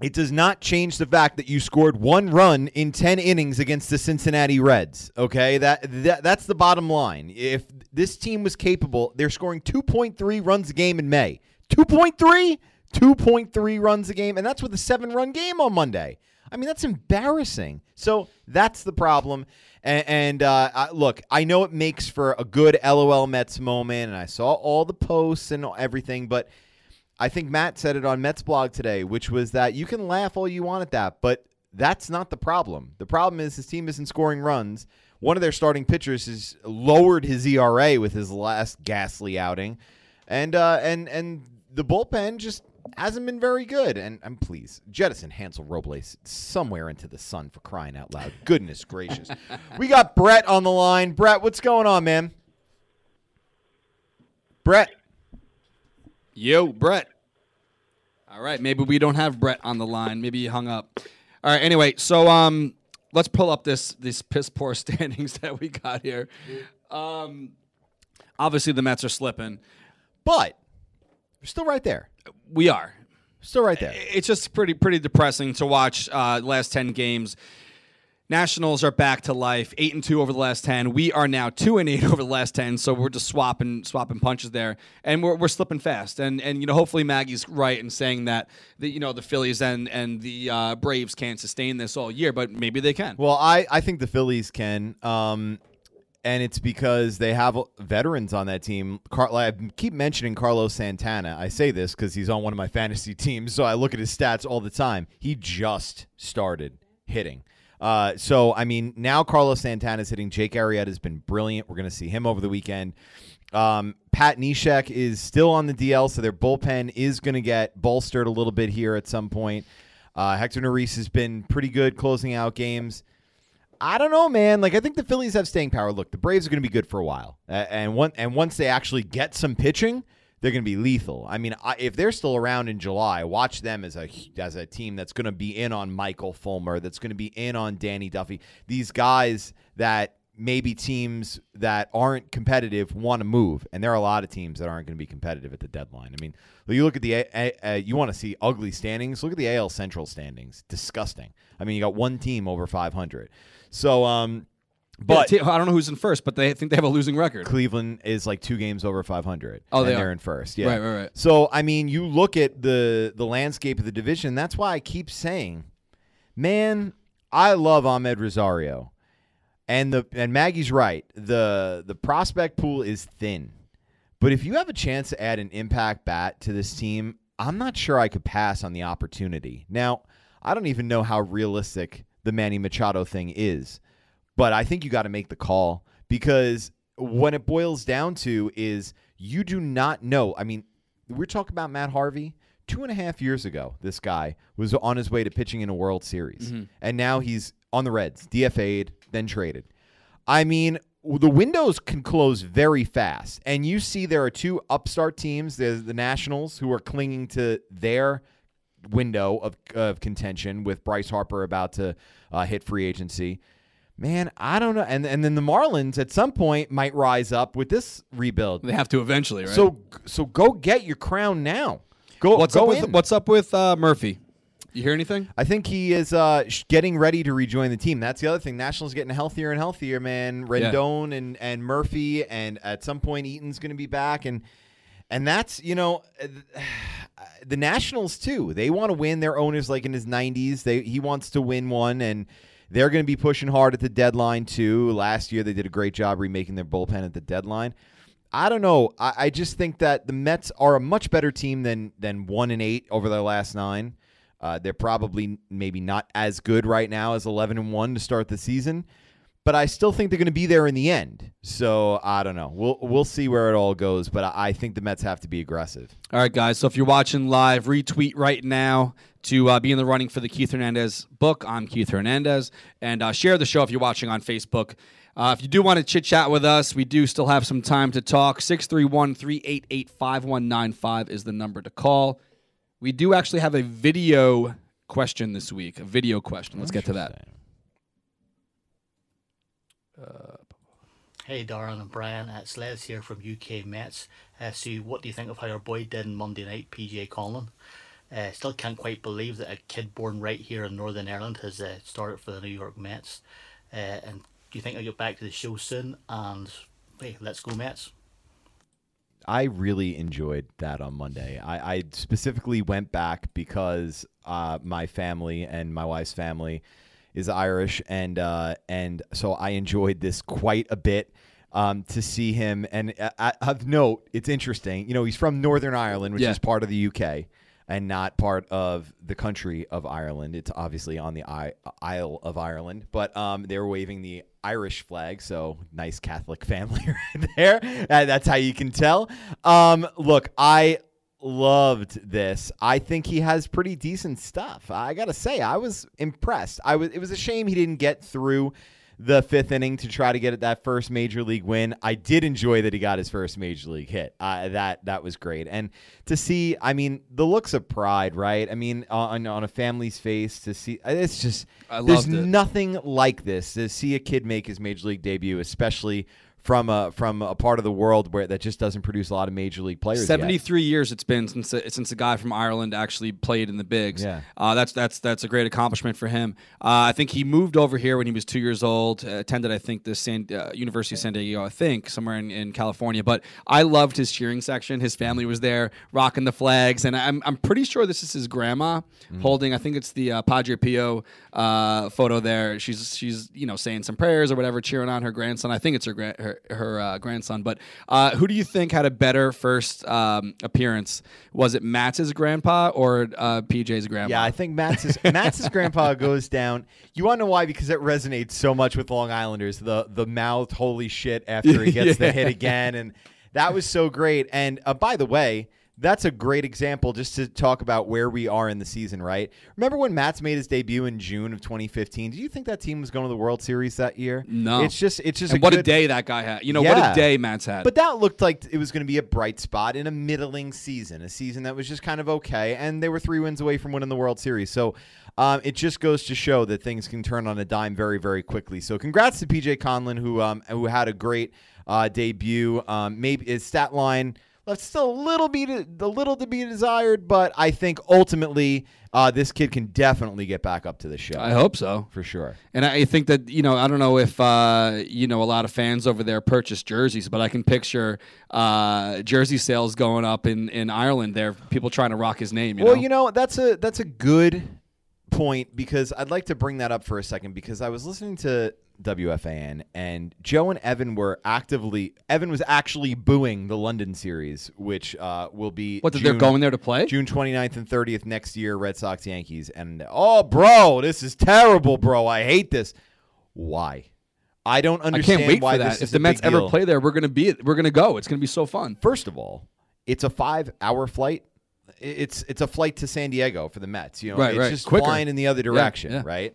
it does not change the fact that you scored one run in 10 innings against the Cincinnati Reds. Okay? That, that that's the bottom line. If this team was capable, they're scoring 2.3 runs a game in May. 2.3? 2.3 runs a game and that's with a 7-run game on Monday. I mean, that's embarrassing. So, that's the problem. And, and uh, I, look, I know it makes for a good LOL Mets moment and I saw all the posts and everything, but I think Matt said it on Mets blog today, which was that you can laugh all you want at that, but that's not the problem. The problem is his team isn't scoring runs. One of their starting pitchers has lowered his ERA with his last ghastly outing, and uh, and and the bullpen just hasn't been very good. And I'm pleased, jettison Hansel Robles somewhere into the sun for crying out loud. Goodness gracious, we got Brett on the line. Brett, what's going on, man? Brett. Yo, Brett. All right, maybe we don't have Brett on the line. Maybe he hung up. All right. Anyway, so um, let's pull up this these piss poor standings that we got here. Um, obviously the Mets are slipping. But we're still right there. We are. Still right there. It's just pretty pretty depressing to watch uh, last ten games. Nationals are back to life, eight and two over the last ten. We are now two and eight over the last ten, so we're just swapping swapping punches there, and we're, we're slipping fast. And and you know hopefully Maggie's right in saying that the you know the Phillies and and the uh, Braves can't sustain this all year, but maybe they can. Well, I, I think the Phillies can. Um, and it's because they have veterans on that team. Car- I keep mentioning Carlos Santana. I say this because he's on one of my fantasy teams, so I look at his stats all the time. He just started hitting. Uh, so, I mean, now Carlos Santana is hitting. Jake Arrieta has been brilliant. We're going to see him over the weekend. Um, Pat Neshek is still on the DL, so their bullpen is going to get bolstered a little bit here at some point. Uh, Hector Neris has been pretty good closing out games. I don't know, man. Like I think the Phillies have staying power. Look, the Braves are going to be good for a while, uh, and one and once they actually get some pitching, they're going to be lethal. I mean, I, if they're still around in July, watch them as a as a team that's going to be in on Michael Fulmer, that's going to be in on Danny Duffy. These guys that maybe teams that aren't competitive want to move, and there are a lot of teams that aren't going to be competitive at the deadline. I mean, you look at the uh, you want to see ugly standings. Look at the AL Central standings. Disgusting. I mean, you got one team over 500. So, um, but yeah, I don't know who's in first, but they think they have a losing record. Cleveland is like two games over 500. Oh, they they're are. in first. Yeah, Right, right, right. So, I mean, you look at the the landscape of the division. That's why I keep saying, man, I love Amed Rosario, and the and Maggie's right. the The prospect pool is thin, but if you have a chance to add an impact bat to this team, I'm not sure I could pass on the opportunity. Now, I don't even know how realistic the Manny Machado thing is. But I think you got to make the call because when it boils down to is you do not know. I mean, we're talking about Matt Harvey. Two and a half years ago, this guy was on his way to pitching in a World Series. And now he's on the Reds, DFA'd, then traded. I mean, the windows can close very fast. And you see there are two upstart teams. There's the Nationals who are clinging to their window of, of contention with Bryce Harper about to uh, hit free agency. Man, I don't know. And and then the Marlins at some point might rise up with this rebuild. They have to eventually, right? So so go get your crown now. Go what's go up with in. what's up with uh, Murphy? You hear anything? I think he is uh, sh- getting ready to rejoin the team. That's the other thing. Nationals getting healthier and healthier, man. Rendon and and Murphy, and at some point Eaton's going to be back, and And that's, you know, uh, the Nationals too. They want to win. Their owner's like in his 90s. They he wants to win one and they're going to be pushing hard at the deadline too. Last year they did a great job remaking their bullpen at the deadline. I don't know. I, I just think that the Mets are a much better team than than one and eight over their last nine. Uh, they're probably maybe not as good right now as eleven and one to start the season, but I still think they're going to be there in the end. So I don't know. We'll we'll see where it all goes, but I think the Mets have to be aggressive. All right, guys. So if you're watching live, retweet right now to uh, be in the running for the Keith Hernandez book. I'm Keith Hernandez, and uh, share the show if you're watching on Facebook. Uh, if you do want to chit chat with us, we do still have some time to talk. 631 388 5195 is the number to call. We do actually have a video question this week, a video question. Let's get to that. Hey, Darren and Brian, it's Les here from UK Mets. Uh, so, what do you think of how our boy did on Monday night, PJ Conlon? Uh, still can't quite believe that a kid born right here in Northern Ireland has uh, started for the New York Mets. Uh, and do you think I'll get back to the show soon? And hey, let's go Mets. I really enjoyed that on Monday. I, I specifically went back because uh, my family and my wife's family is Irish, and uh, and so I enjoyed this quite a bit. Um, to see him, and uh, of note, it's interesting. You know, he's from Northern Ireland, which Yeah. is part of the UK, and not part of the country of Ireland. It's obviously on the I- Isle of Ireland, but um, they were waving the Irish flag, so nice Catholic family right there. That's how you can tell. Um, look, I loved this. I think he has pretty decent stuff. I gotta say, I was impressed. I was. It was a shame he didn't get through the fifth inning to try to get at that first major league win. I did enjoy that he got his first major league hit. Uh, that that was great, and to see, I mean, the looks of pride, right? I mean, on on a family's face to see, it's just I there's it. nothing like this to see a kid make his major league debut, especially from a from a part of the world where that just doesn't produce a lot of major league players. 73 years it's been since a, since a guy from Ireland actually played in the bigs. Yeah. uh, that's that's that's a great accomplishment for him. Uh, I think he moved over here when he was two years old. Uh, attended, I think, the San, uh, University of San Diego, I think, somewhere in, in California. But I loved his cheering section. His family was there, rocking the flags, and I'm I'm pretty sure this is his grandma holding. I think it's the uh, Padre Pio uh, photo there. She's she's you know saying some prayers or whatever, cheering on her grandson. I think it's her gra- her, her uh, grandson. But uh, who do you think had a better first um, appearance? Was it Matz grandpa or uh, PJ's grandpa? Yeah, I think Matz Matz grandpa goes down. You want to know why? Because it resonates so much with Long Islanders. The the mouth holy shit after he gets the hit again, and that was so great. And uh, by the way. That's a great example just to talk about where we are in the season, right? Remember when Matz made his debut in June of 2015? Do you think that team was going to the World Series that year? No. It's just it's just a what a day that guy had. You know, what a day Matz had. But that looked like it was going to be a bright spot in a middling season, a season that was just kind of okay, and they were three wins away from winning the World Series. So um, it just goes to show that things can turn on a dime very, very quickly. So congrats to PJ Conlon, who um, who had a great uh, debut. Um, maybe his stat line left still a little bit a little to be desired, but I think ultimately uh, this kid can definitely get back up to the show I hope so. for sure. And I think that you know, I don't know if uh, you know a lot of fans over there purchase jerseys, but I can picture uh, jersey sales going up in, in Ireland. There, people trying to rock his name. You well, know? you know that's a that's a good point because I'd like to bring that up for a second because I was listening to WFAN and Joe and Evan were actively Evan was actually booing the London series, which uh, will be what? That June, they're going there to play? June 29th and 30th next year, Red Sox Yankees. And oh, bro, this is terrible, bro. I hate this. Why? I don't understand. I understand can't wait why for this that. is If the a Mets big ever deal. play there, we're gonna be we're gonna go. It's gonna be so fun. First of all, it's a five-hour flight. I- It's it's a flight to San Diego for the Mets. You know, Right, it's right. just Quicker. flying in the other direction, yeah. right?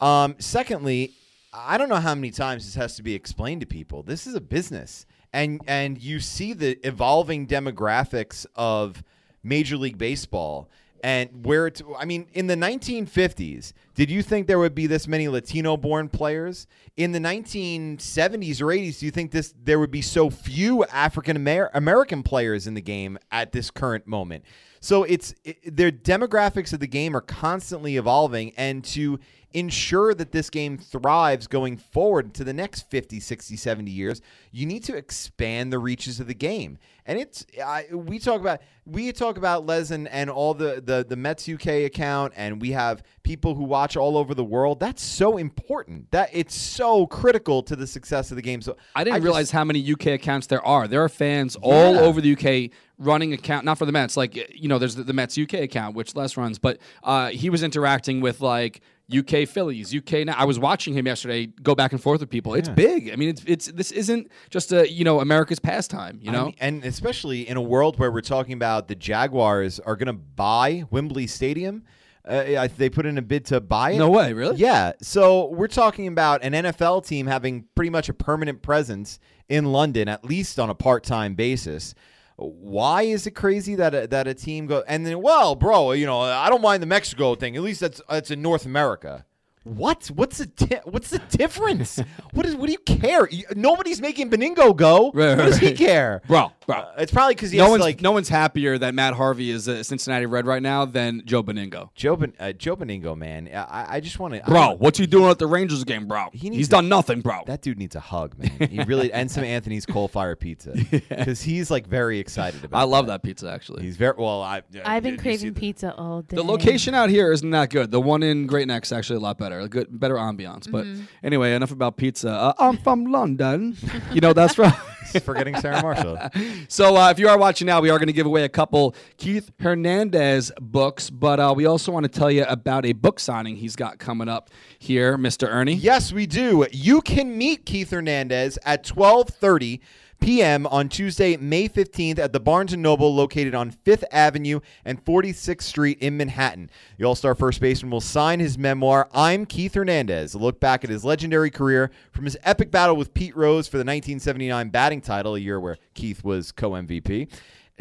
Um, secondly, I don't know how many times this has to be explained to people. This is a business, and and you see the evolving demographics of Major League Baseball. And where it's, I mean, in the 1950s, did you think there would be this many Latino-born players? In the 1970s or 80s, do you think this there would be so few African Amer- American players in the game at this current moment? So it's it, their demographics of the game are constantly evolving, and to ensure that this game thrives going forward to the next 50, 60, 70 years, you need to expand the reaches of the game. And it's I, we talk about we talk about Les and, and all the, the the Mets UK account, and we have people who watch all over the world. That's so important. That it's so critical to the success of the game. So I didn't just- realize how many UK accounts there are. There are fans all over the UK running account, not for the Mets. Like you know, there's the, the Mets UK account which Les runs, but uh, he was interacting with like UK Phillies, UK. Now I was watching him yesterday go back and forth with people. It's big. I mean, it's it's this isn't just a you know America's pastime. You I know, mean, and especially in a world where we're talking about the Jaguars are going to buy Wembley Stadium. Uh, they put in a bid to buy it. No way, really? Yeah. So we're talking about an NFL team having pretty much a permanent presence in London, at least on a part-time basis. Why is it crazy that a, that a team go and then well, bro, you know, I don't mind the Mexico thing. At least that's that's in North America. What? What's the di- what's the difference? what is? What do you care? Nobody's making Benigno go. Right, what does right, he right. care, bro, bro. Uh, it's probably because no one's to, like no one's happier that Matt Harvey is a Cincinnati Red right now than Joe Benigno. Joe, ben, uh, Joe Benigno, man. I, I just want to, Bro, what's he doing at the Rangers game, bro? He He's to- done nothing, bro. That dude needs a hug, man. He really and some Anthony's coal fire pizza because he's like very excited about. I love that pizza actually. He's very well. I, I've been did you see craving the- pizza all day. The location out here isn't that good. The one in Great Neck's actually a lot better. A good, better ambiance. But anyway, enough about pizza. Uh, I'm from London. you know that's right. He's forgetting Sarah Marshall. so uh, if you are watching now, we are going to give away a couple Keith Hernandez books, but uh, we also want to tell you about a book signing he's got coming up here, Mr. Erni. Yes, we do. You can meet Keith Hernandez at 12:30 p.m. on Tuesday, May 15th at the Barnes & Noble located on 5th Avenue and 46th Street in Manhattan. The All-Star first baseman will sign his memoir, I'm Keith Hernandez, a look back at his legendary career from his epic battle with Pete Rose for the 1979 batting title, a year where Keith was co-MVP,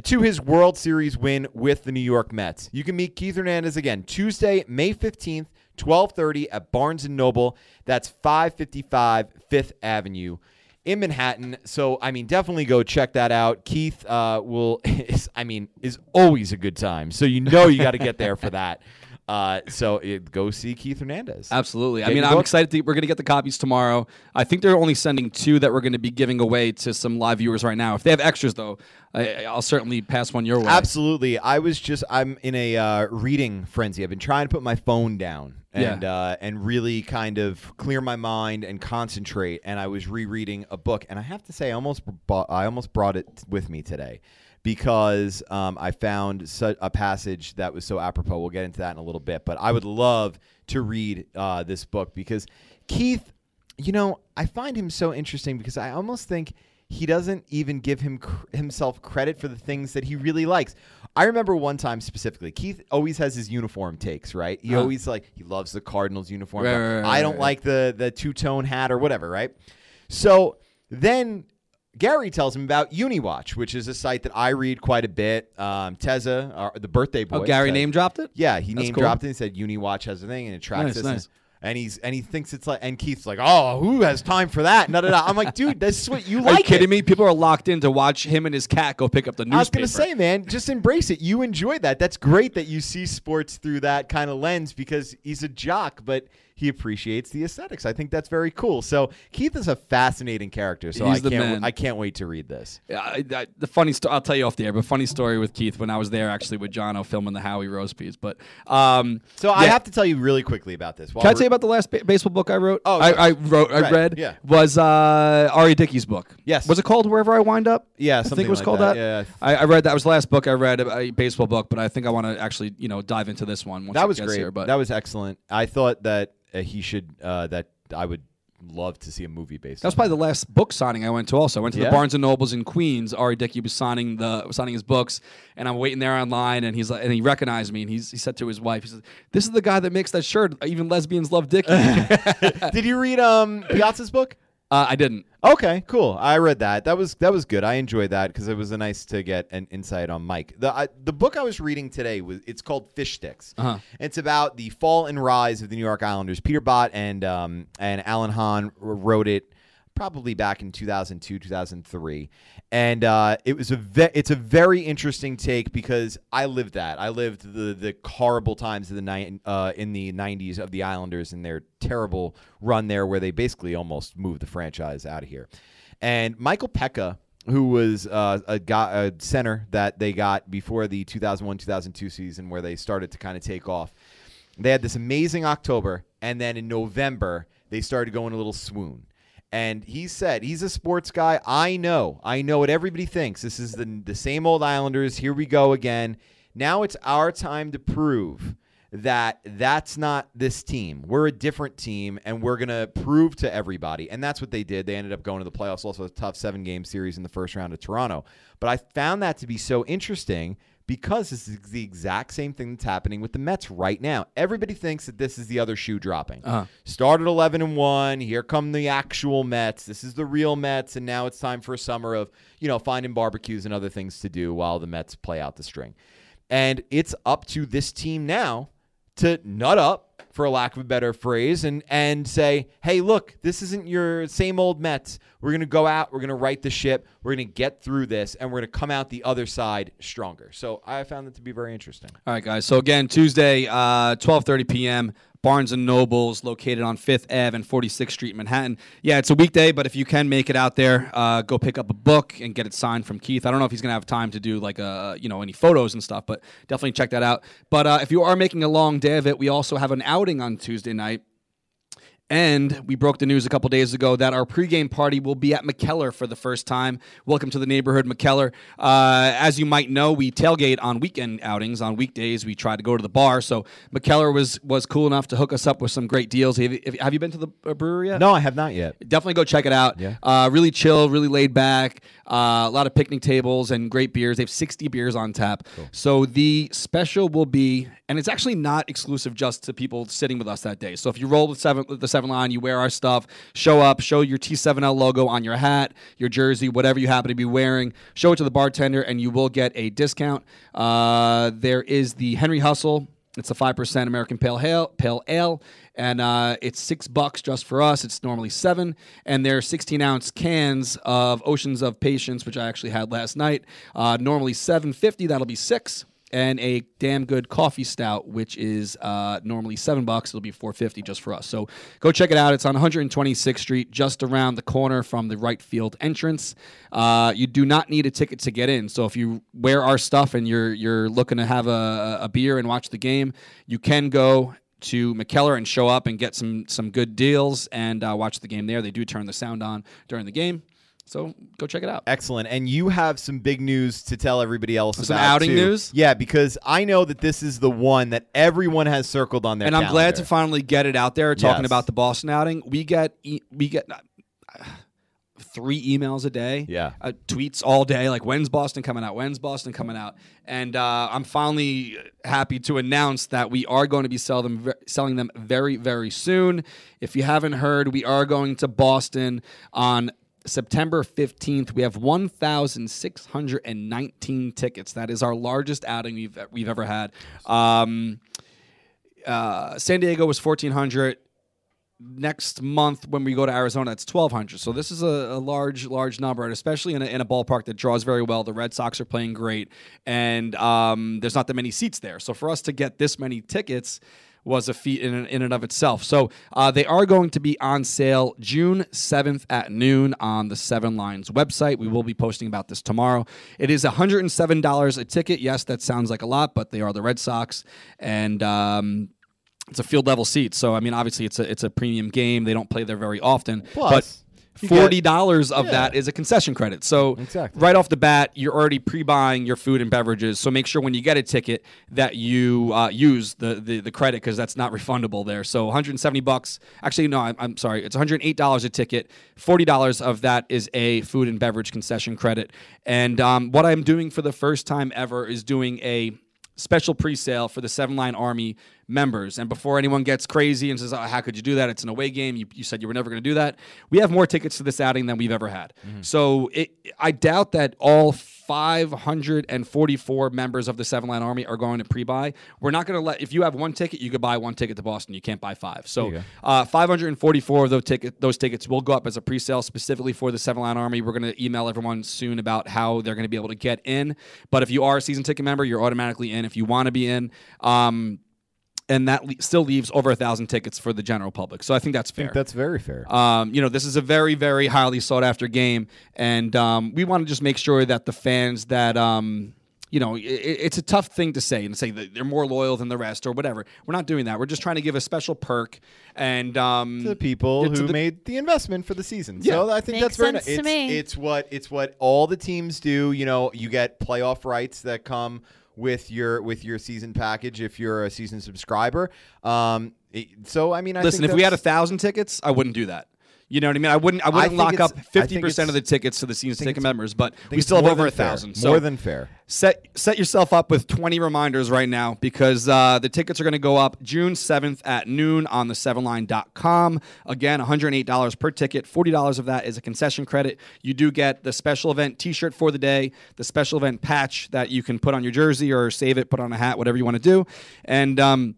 to his World Series win with the New York Mets. You can meet Keith Hernandez again Tuesday, May 15th, 12:30 at Barnes & Noble. That's 555 5th Avenue in Manhattan. So, I mean, definitely go check that out. Keith uh, will, is, I mean, is always a good time. So, you know, you got to get there for that. Uh, so, it, go see Keith Hernandez. Absolutely. I mean, I'm book. excited. To, we're going to get the copies tomorrow. I think they're only sending two that we're going to be giving away to some live viewers right now. If they have extras, though, I, I'll certainly pass one your way. Absolutely. I was just I'm in a uh, reading frenzy. I've been trying to put my phone down and Yeah. uh, and really kind of clear my mind and concentrate. And I was rereading a book, and I have to say, I almost bought, I almost brought it with me today because um, I found a passage that was so apropos. We'll get into that in a little bit, but I would love to read uh, this book because Keith you know, I find him so interesting because I almost think he doesn't even give him cr- himself credit for the things that he really likes. I remember one time specifically, Keith always has his uniform takes, right? He Huh. always like he loves the Cardinals uniform. Right, right, right, I don't like the the two tone hat or whatever, right? So then Gary tells him about UniWatch, which is a site that I read quite a bit. Um, Teza, our, the birthday boy. Oh, Gary said- name dropped it? yeah, he That's name cool. dropped it and said UniWatch has a thing and it tracks Nice, this. nice. And he's and he thinks it's like and Keith's like, oh, who has time for that? No, no, no. I'm like, dude, this is what you like. Are you kidding it. me? People are locked in to watch him and his cat go pick up the newspaper. I was gonna say, man, just embrace it. You enjoy that. That's great that you see sports through that kind of lens because he's a jock, but he appreciates the aesthetics. I think that's very cool. So Keith is a fascinating character. So He's I the can't man. I can't wait to read this. Yeah, I, I, the funny story, I'll tell you off the air, but funny story with Keith when I was there actually with Jono filming the Howie roast piece. But um, So I have to tell you really quickly about this. While Can I tell you about the last ba- baseball book I wrote? Oh, I. I wrote, I Right, read. yeah. Was uh, R.A. Dickey's book? Yes. Was it called Wherever I Wind Up? Yeah, I think something it was like called that, that. yeah. I, I read that was the last book I read, a, baseball book, but I think I want to actually, you know, dive into this one. Once that was great. Here, but that was excellent. I thought that he should. Uh, that I would love to see a movie based. That was on probably the last book signing I went to. Also, I went to Yeah? the Barnes and Nobles in Queens. R.A. Dickey was signing the was signing his books, and I'm waiting there online, and he's like, and he recognized me, and he's he said to his wife, he said, "This is the guy that makes that shirt. Even lesbians love Dickey." uh, Did you read um Piazza's book? I didn't. Okay, cool. I read that. That was that was good. I enjoyed that because it was a nice to get an insight on Mike. The I, the book I was reading today was it's called Fish Sticks. Uh-huh. It's about the fall and rise of the New York Islanders. Peter Botte and um and Alan Hahn wrote it probably back in 2002, 2003, and uh, it was a ve- it's a very interesting take because I lived that. I lived the the horrible times of the night uh, in the 90s of the Islanders and their terrible run there, where they basically almost moved the franchise out of here. And Michael Peca who was uh, a guy, a center that they got before the 2001-2002 season, where they started to kind of take off. They had this amazing October, and then in November they started going a little swoon. And he said he's a sports guy. I know, I know what everybody thinks. This is the the same old Islanders. Here we go again. Now it's our time to prove that that's not this team. We're a different team, and we're going to prove to everybody. And that's what they did. They ended up going to the playoffs, also a tough seven game series in the first round of Toronto. But I found that to be so interesting because this is the exact same thing that's happening with the Mets right now. Everybody thinks that this is the other shoe dropping. Uh-huh. Started 11 and 1. Here come the actual Mets. This is the real Mets. And now it's time for a summer of, you know, finding barbecues and other things to do while the Mets play out the string. And it's up to this team now to nut up for lack of a better phrase and and say hey look this isn't your same old mets we're to go out we're to right the ship we're to get through this and we're to come out the other side stronger so i found it to be very interesting All right, guys. So again, Tuesday, uh, twelve thirty p.m. Barnes and Nobles, located on Fifth Ave and 46th Street, Manhattan. Yeah, it's a weekday, but if you can make it out there, uh, go pick up a book and get it signed from Keith. I don't know if he's gonna have time to do like uh you know any photos and stuff, but definitely check that out. But uh, if you are making a long day of it, we also have an outing on Tuesday night. And we broke the news a couple days ago that our pregame party will be at Mikkeller for the first time. Welcome to the neighborhood, Mikkeller. Uh, as you might know, we tailgate on weekend outings. On weekdays, we try to go to the bar. So Mikkeller was was cool enough to hook us up with some great deals. Have you, have you been to the uh, brewery yet? no i have not yet Definitely go check it out. Yeah. Uh, really chill, really laid back. Uh, a lot of picnic tables and great beers. They have 60 beers on tap. So the special will be, and it's actually not exclusive just to people sitting with us that day. So if you roll with seven, the seven line, you wear our stuff, show up, show your T7L logo on your hat, your jersey, whatever you happen to be wearing, show it to the bartender, and you will get a discount. Uh, there is the Henry Hustle. It's a five percent American Pale Ale, Pale Ale, and uh, it's six bucks just for us. It's normally seven, and they're sixteen ounce cans of Oceans of Patience, which I actually had last night. Uh, normally seven fifty. That'll be six. And a damn good coffee stout, which is uh, normally seven bucks. It'll be four fifty just for us. So go check it out. It's on 126th Street, just around the corner from the right field entrance. Uh, you do not need a ticket to get in. So if you wear our stuff and you're you're looking to have a, a beer and watch the game, you can go to Mikkeller and show up and get some some good deals and uh, watch the game there. They do turn the sound on during the game, so go check it out. Excellent. And you have some big news to tell everybody else Some about. outing too. news? Yeah, because I know that this is the one that everyone has circled on their and I'm glad to finally get it out there. Talking Yes. about the Boston outing, we get e- we get uh, three emails a day, Yeah. uh, tweets all day, like when's Boston coming out? When's Boston coming out? And uh, I'm finally happy to announce that we are going to be sell them selling them very very soon. If you haven't heard, we are going to Boston on. September 15th, we have 1,619 tickets. That is our largest outing we've we've ever had. Um, uh, San Diego was 1,400. Next month, when we go to Arizona, it's 1,200. So this is a, a large, large number, and especially in a, in a ballpark that draws very well. The Red Sox are playing great, and um, there's not that many seats there. So for us to get this many tickets was a feat in, in and of itself. So uh, they are going to be on sale June 7th at noon on the Seven Lines website. We will be posting about this tomorrow. It is $107 a ticket. Yes, that sounds like a lot, but they are the Red Sox, and um, it's a field level seat. So I mean, obviously, it's a it's a premium game. They don't play there very often, Plus, but. Forty dollars of Yeah. that is a concession credit. So Exactly. right off the bat, you're already pre-buying your food and beverages. So make sure when you get a ticket that you uh, use the the, the credit because that's not refundable there. So 170 bucks. Actually, no, I'm, I'm sorry. It's 108 dollars a ticket. Forty dollars of that is a food and beverage concession credit. And um, what I'm doing for the first time ever is doing a special pre-sale for the Seven Line Army members. And before anyone gets crazy and says, oh, "How could you do that? It's an away game. You, you said you were never going to do that." We have more tickets to this outing than we've ever had. So it, I doubt that all 544 members of the Seven Line Army are going to pre-buy. We're not going to let. If you have one ticket, you could buy one ticket to Boston. You can't buy five. So uh, 544 of those ticket those tickets will go up as a pre-sale specifically for the Seven Line Army. We're going to email everyone soon about how they're going to be able to get in. But if you are a season ticket member, you're automatically in. If you want to be in. Um, and that le- still leaves over a thousand tickets for the general public. So I think that's I fair. think that's very fair. Um, you know, this is a very, very highly sought after game, and um, we want to just make sure that the fans that. Um, you know, i i- it's a tough thing to say and say that they're more loyal than the rest or whatever. We're not doing that. We're just trying to give a special perk and um, to the people to who the- made the investment for the season. Yeah. So I think Makes that's very nice. to It's, me. it's what it's what all the teams do. You know, you get playoff rights that come with your with your season package if you're a season subscriber. Um, so I mean, I Listen, if we had a thousand tickets, I wouldn't do that. You know what I mean? I wouldn't. I wouldn't think lock up fifty percent of the tickets to the season ticket members, but we still have over a thousand. More than fair. set set yourself up with 20 reminders right now because uh, the tickets are going to go up June 7th at noon on the 7line.com. Again, $108 per ticket. $40 of that is a concession credit. You do get the special event t-shirt for the day, the special event patch that you can put on your jersey or save it, put on a hat, whatever you want to do. And um,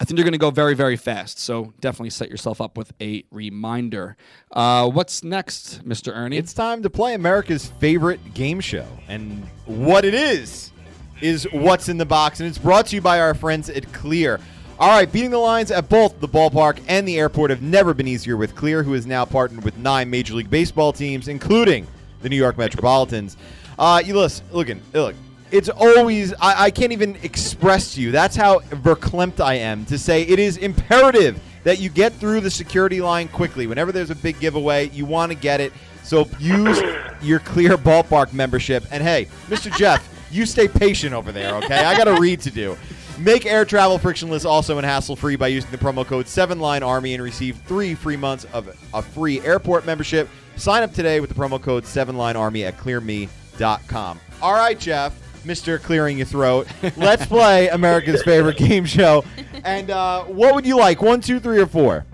I think you're going to go very, very fast. So definitely set yourself up with a reminder. Uh, what's next, Mr. Erni? It's time to play America's favorite game show. And what it is, is what's in the box. And it's brought to you by our friends at Clear. All right, beating the lines at both the ballpark and the airport have never been easier with Clear, who is now partnered with nine Major League Baseball teams, including the New York Metropolitans. Uh, you listen, looking, look, it's always, I, I can't even express to you. That's how verklempt I am to say it is imperative that you get through the security line quickly. Whenever there's a big giveaway, you want to get it. So use your Clear Ballpark membership. And hey, Mr. Jeff, you stay patient over there, okay? I got a read to do. Make air travel frictionless also and hassle free by using the promo code 7linearmy and receive three free months of a free airport membership. Sign up today with the promo code 7linearmy at clearme.com. All right, Jeff, Mr. Clearing Your Throat, let's play America's favorite game show. And uh, what would you like? One, two, three, or four?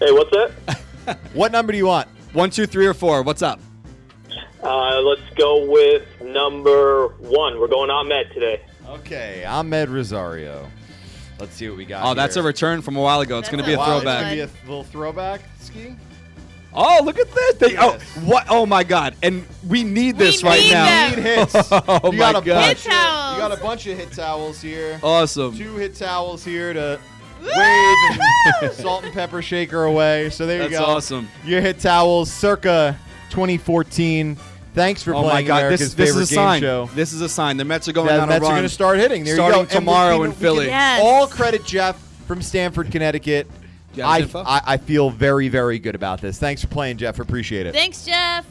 Hey, what's that? What number do you want? One, two, three, or four. What's up? Uh, let's go with number one. We're going Amed today. Okay, Amed Rosario. Let's see what we got. Oh, that's a return from a while ago. It's going to be a a throwback. It's gonna be a little throwback ski. Oh, look at this! They, oh, what? Oh my God! And we need We this right need now. them. Need hits. Oh you my got a God. bunch Hit of- towels. You got a bunch of hit towels here. Awesome. Two hit towels here to wave and salt and pepper shaker away. So there you That's go. awesome. Your hit towels, circa 2014. Thanks for Oh my playing God! America's This, this favorite is a game sign. show. This is a sign. The Mets are going The on Mets a are going to start hitting. There Starting you go. And we- tomorrow we- in we can Philly. Yes. All credit, Jeff, from Stamford, Connecticut. You have I. I, I feel very, very good about this. Thanks for playing, Jeff. Appreciate it. Thanks, Jeff.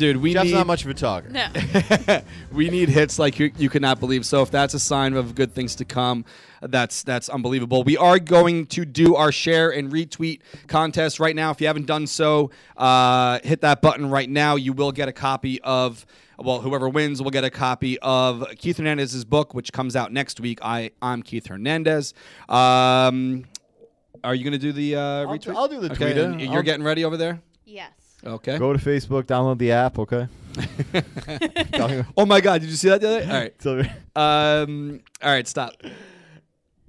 Dude, we Jeff's need not much of a talker. No. we need hits like you, you could not believe. So if that's a sign of good things to come, that's that's unbelievable. We are going to do our share and retweet contest right now. If you haven't done so, uh, hit that button right now. You will get a copy of. Well, whoever wins will get a copy of Keith Hernandez's book, which comes out next week. I I'm Keith Hernandez. Um, are you going to do the uh, I'll retweet? do- I'll do the okay, tweeter. You're I'll- getting ready over there. Yes. Okay. Go to Facebook, download the app, okay? Oh my God! Did you see that the other? All right. Um. All right. Stop.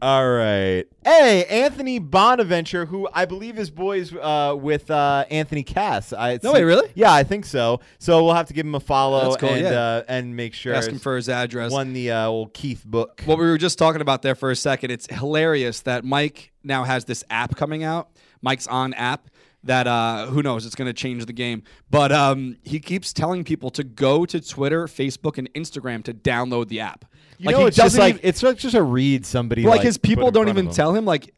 All right. Hey, Anthony Bonaventure, who I believe is boys uh, with uh, Anthony Cass. I, No way, really? Yeah, I think so. So we'll have to give him a follow cool, and yeah. uh, and make sure Ask him for his address. won the uh, old Keith book. What we were just talking about there for a second. It's hilarious that Mike now has this app coming out. Mike's on app that uh, who knows it's going to change the game. But um, he keeps telling people to go to Twitter, Facebook, and Instagram to download the app. You know, it's just like even- it's just just a read somebody like, like, his people don't even tell him like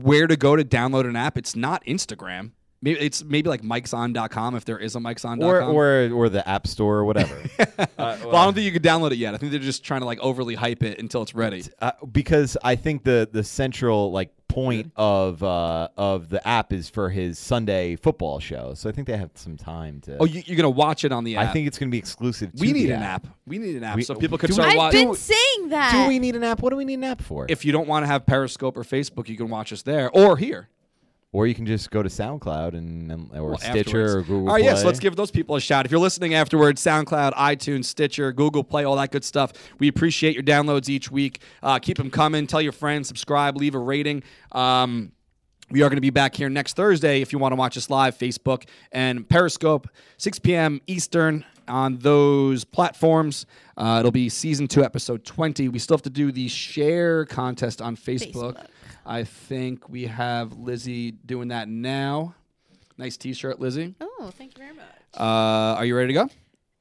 where to go to download an app. It's not Instagram. Maybe it's maybe like mikeson.com if there is a mikeson.com. or or or the App Store or whatever. uh, well, I don't think you could download it yet. I think they're just trying to like overly hype it until it's ready. uh, because I think the the central like point of uh, of the app is for his Sunday football show. So I think they have some time to. Oh, you, you're gonna watch it on the app. I think it's going to be exclusive. To we need the an app. We need an app We- so people could start we- I've watching. been saying that. Do we need an app? What do we need an app for? If you don't want to have Periscope or Facebook, you can watch us there or here. Or you can just go to SoundCloud and, and or Well, Stitcher afterwards. or Google. All right, yes, Play. let's give those people a shout. If you're listening afterwards, SoundCloud, iTunes, Stitcher, Google Play, all that good stuff. We appreciate your downloads each week. Uh, keep them coming. Tell your friends, subscribe, leave a rating. Um, we are going to be back here next Thursday if you want to watch us live, Facebook and Periscope, 6 p.m. Eastern on those platforms. Uh, it'll be season two, episode 20. We still have to do the share contest on Facebook. Facebook. I think we have Lizzie doing that now. Nice t shirt, Lizzie. Oh, thank you very much. Uh, are you ready to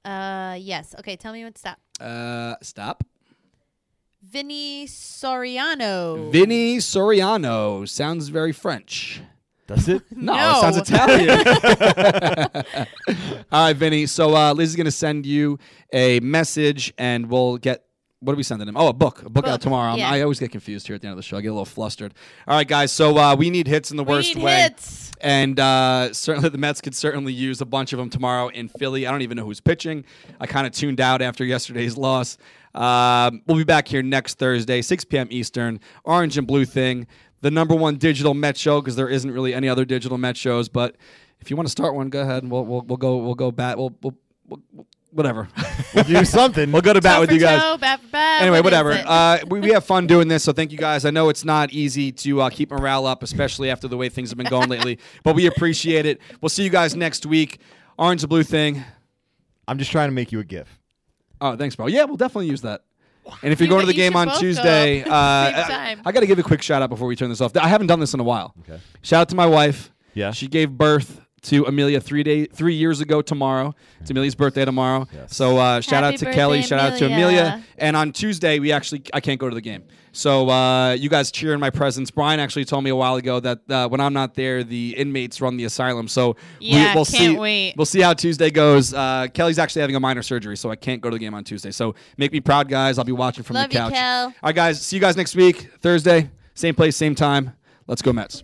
go? Uh, yes. Okay, tell me when to stop. Uh, stop. Vinny Soriano. Vinny Soriano sounds very French. Does it? No, No. it sounds Italian. All right, Vinny. So uh, Liz is going to send you a message, and we'll get. What are we sending him? Oh, a book. A book, out tomorrow. Yeah. I always get confused here at the end of the show. I get a little flustered. All right, guys. So uh, we need hits in the We worst need way. hits. And uh, certainly the Mets could certainly use a bunch of them tomorrow in Philly. I don't even know who's pitching. I kind of tuned out after yesterday's loss. Um, we'll be back here next Thursday, 6 p.m. Eastern. Orange and Blue Thing, the number one digital Met show because there isn't really any other digital Met shows. But if you want to start one, go ahead. and We'll we'll, we'll go we'll go bat. We'll, we'll, we'll whatever. We'll do something. we'll go to bat Toe with you guys toe, bat for bat. anyway, What is whatever. it? Uh, we, we have fun doing this, so thank you guys. I know it's not easy to uh, keep morale up, especially after the way things have been going lately, but we appreciate it. We'll see you guys next week. Orange and blue thing. I'm just trying to make you a GIF. Oh, thanks, bro. Yeah, we'll definitely use that. And if you're You going to the gu- you game should on both go Tuesday, uh, at the same I, time. I got to give a quick shout out before we turn this off. I haven't done this in a while. Okay. Shout out to my wife. Yeah. She gave birth to Amelia three day three years ago tomorrow. It's Amelia's birthday tomorrow. Yes. So uh, shout Happy out to Kelly. birthday, Shout out to Amelia. Amelia. And on Tuesday we actually I can't go to the game. So uh, you guys cheer in my presence. Brian actually told me a while ago that uh, when I'm not there, the inmates run the asylum. So Yeah, we, will can't see. wait. We'll see how Tuesday goes. Uh, Kelly's actually having a minor surgery, so I can't go to the game on Tuesday. So make me proud, guys. I'll be watching from Love the you, couch. Kel. All right, guys. See you guys next week, Thursday, same place, same time. Let's go Mets.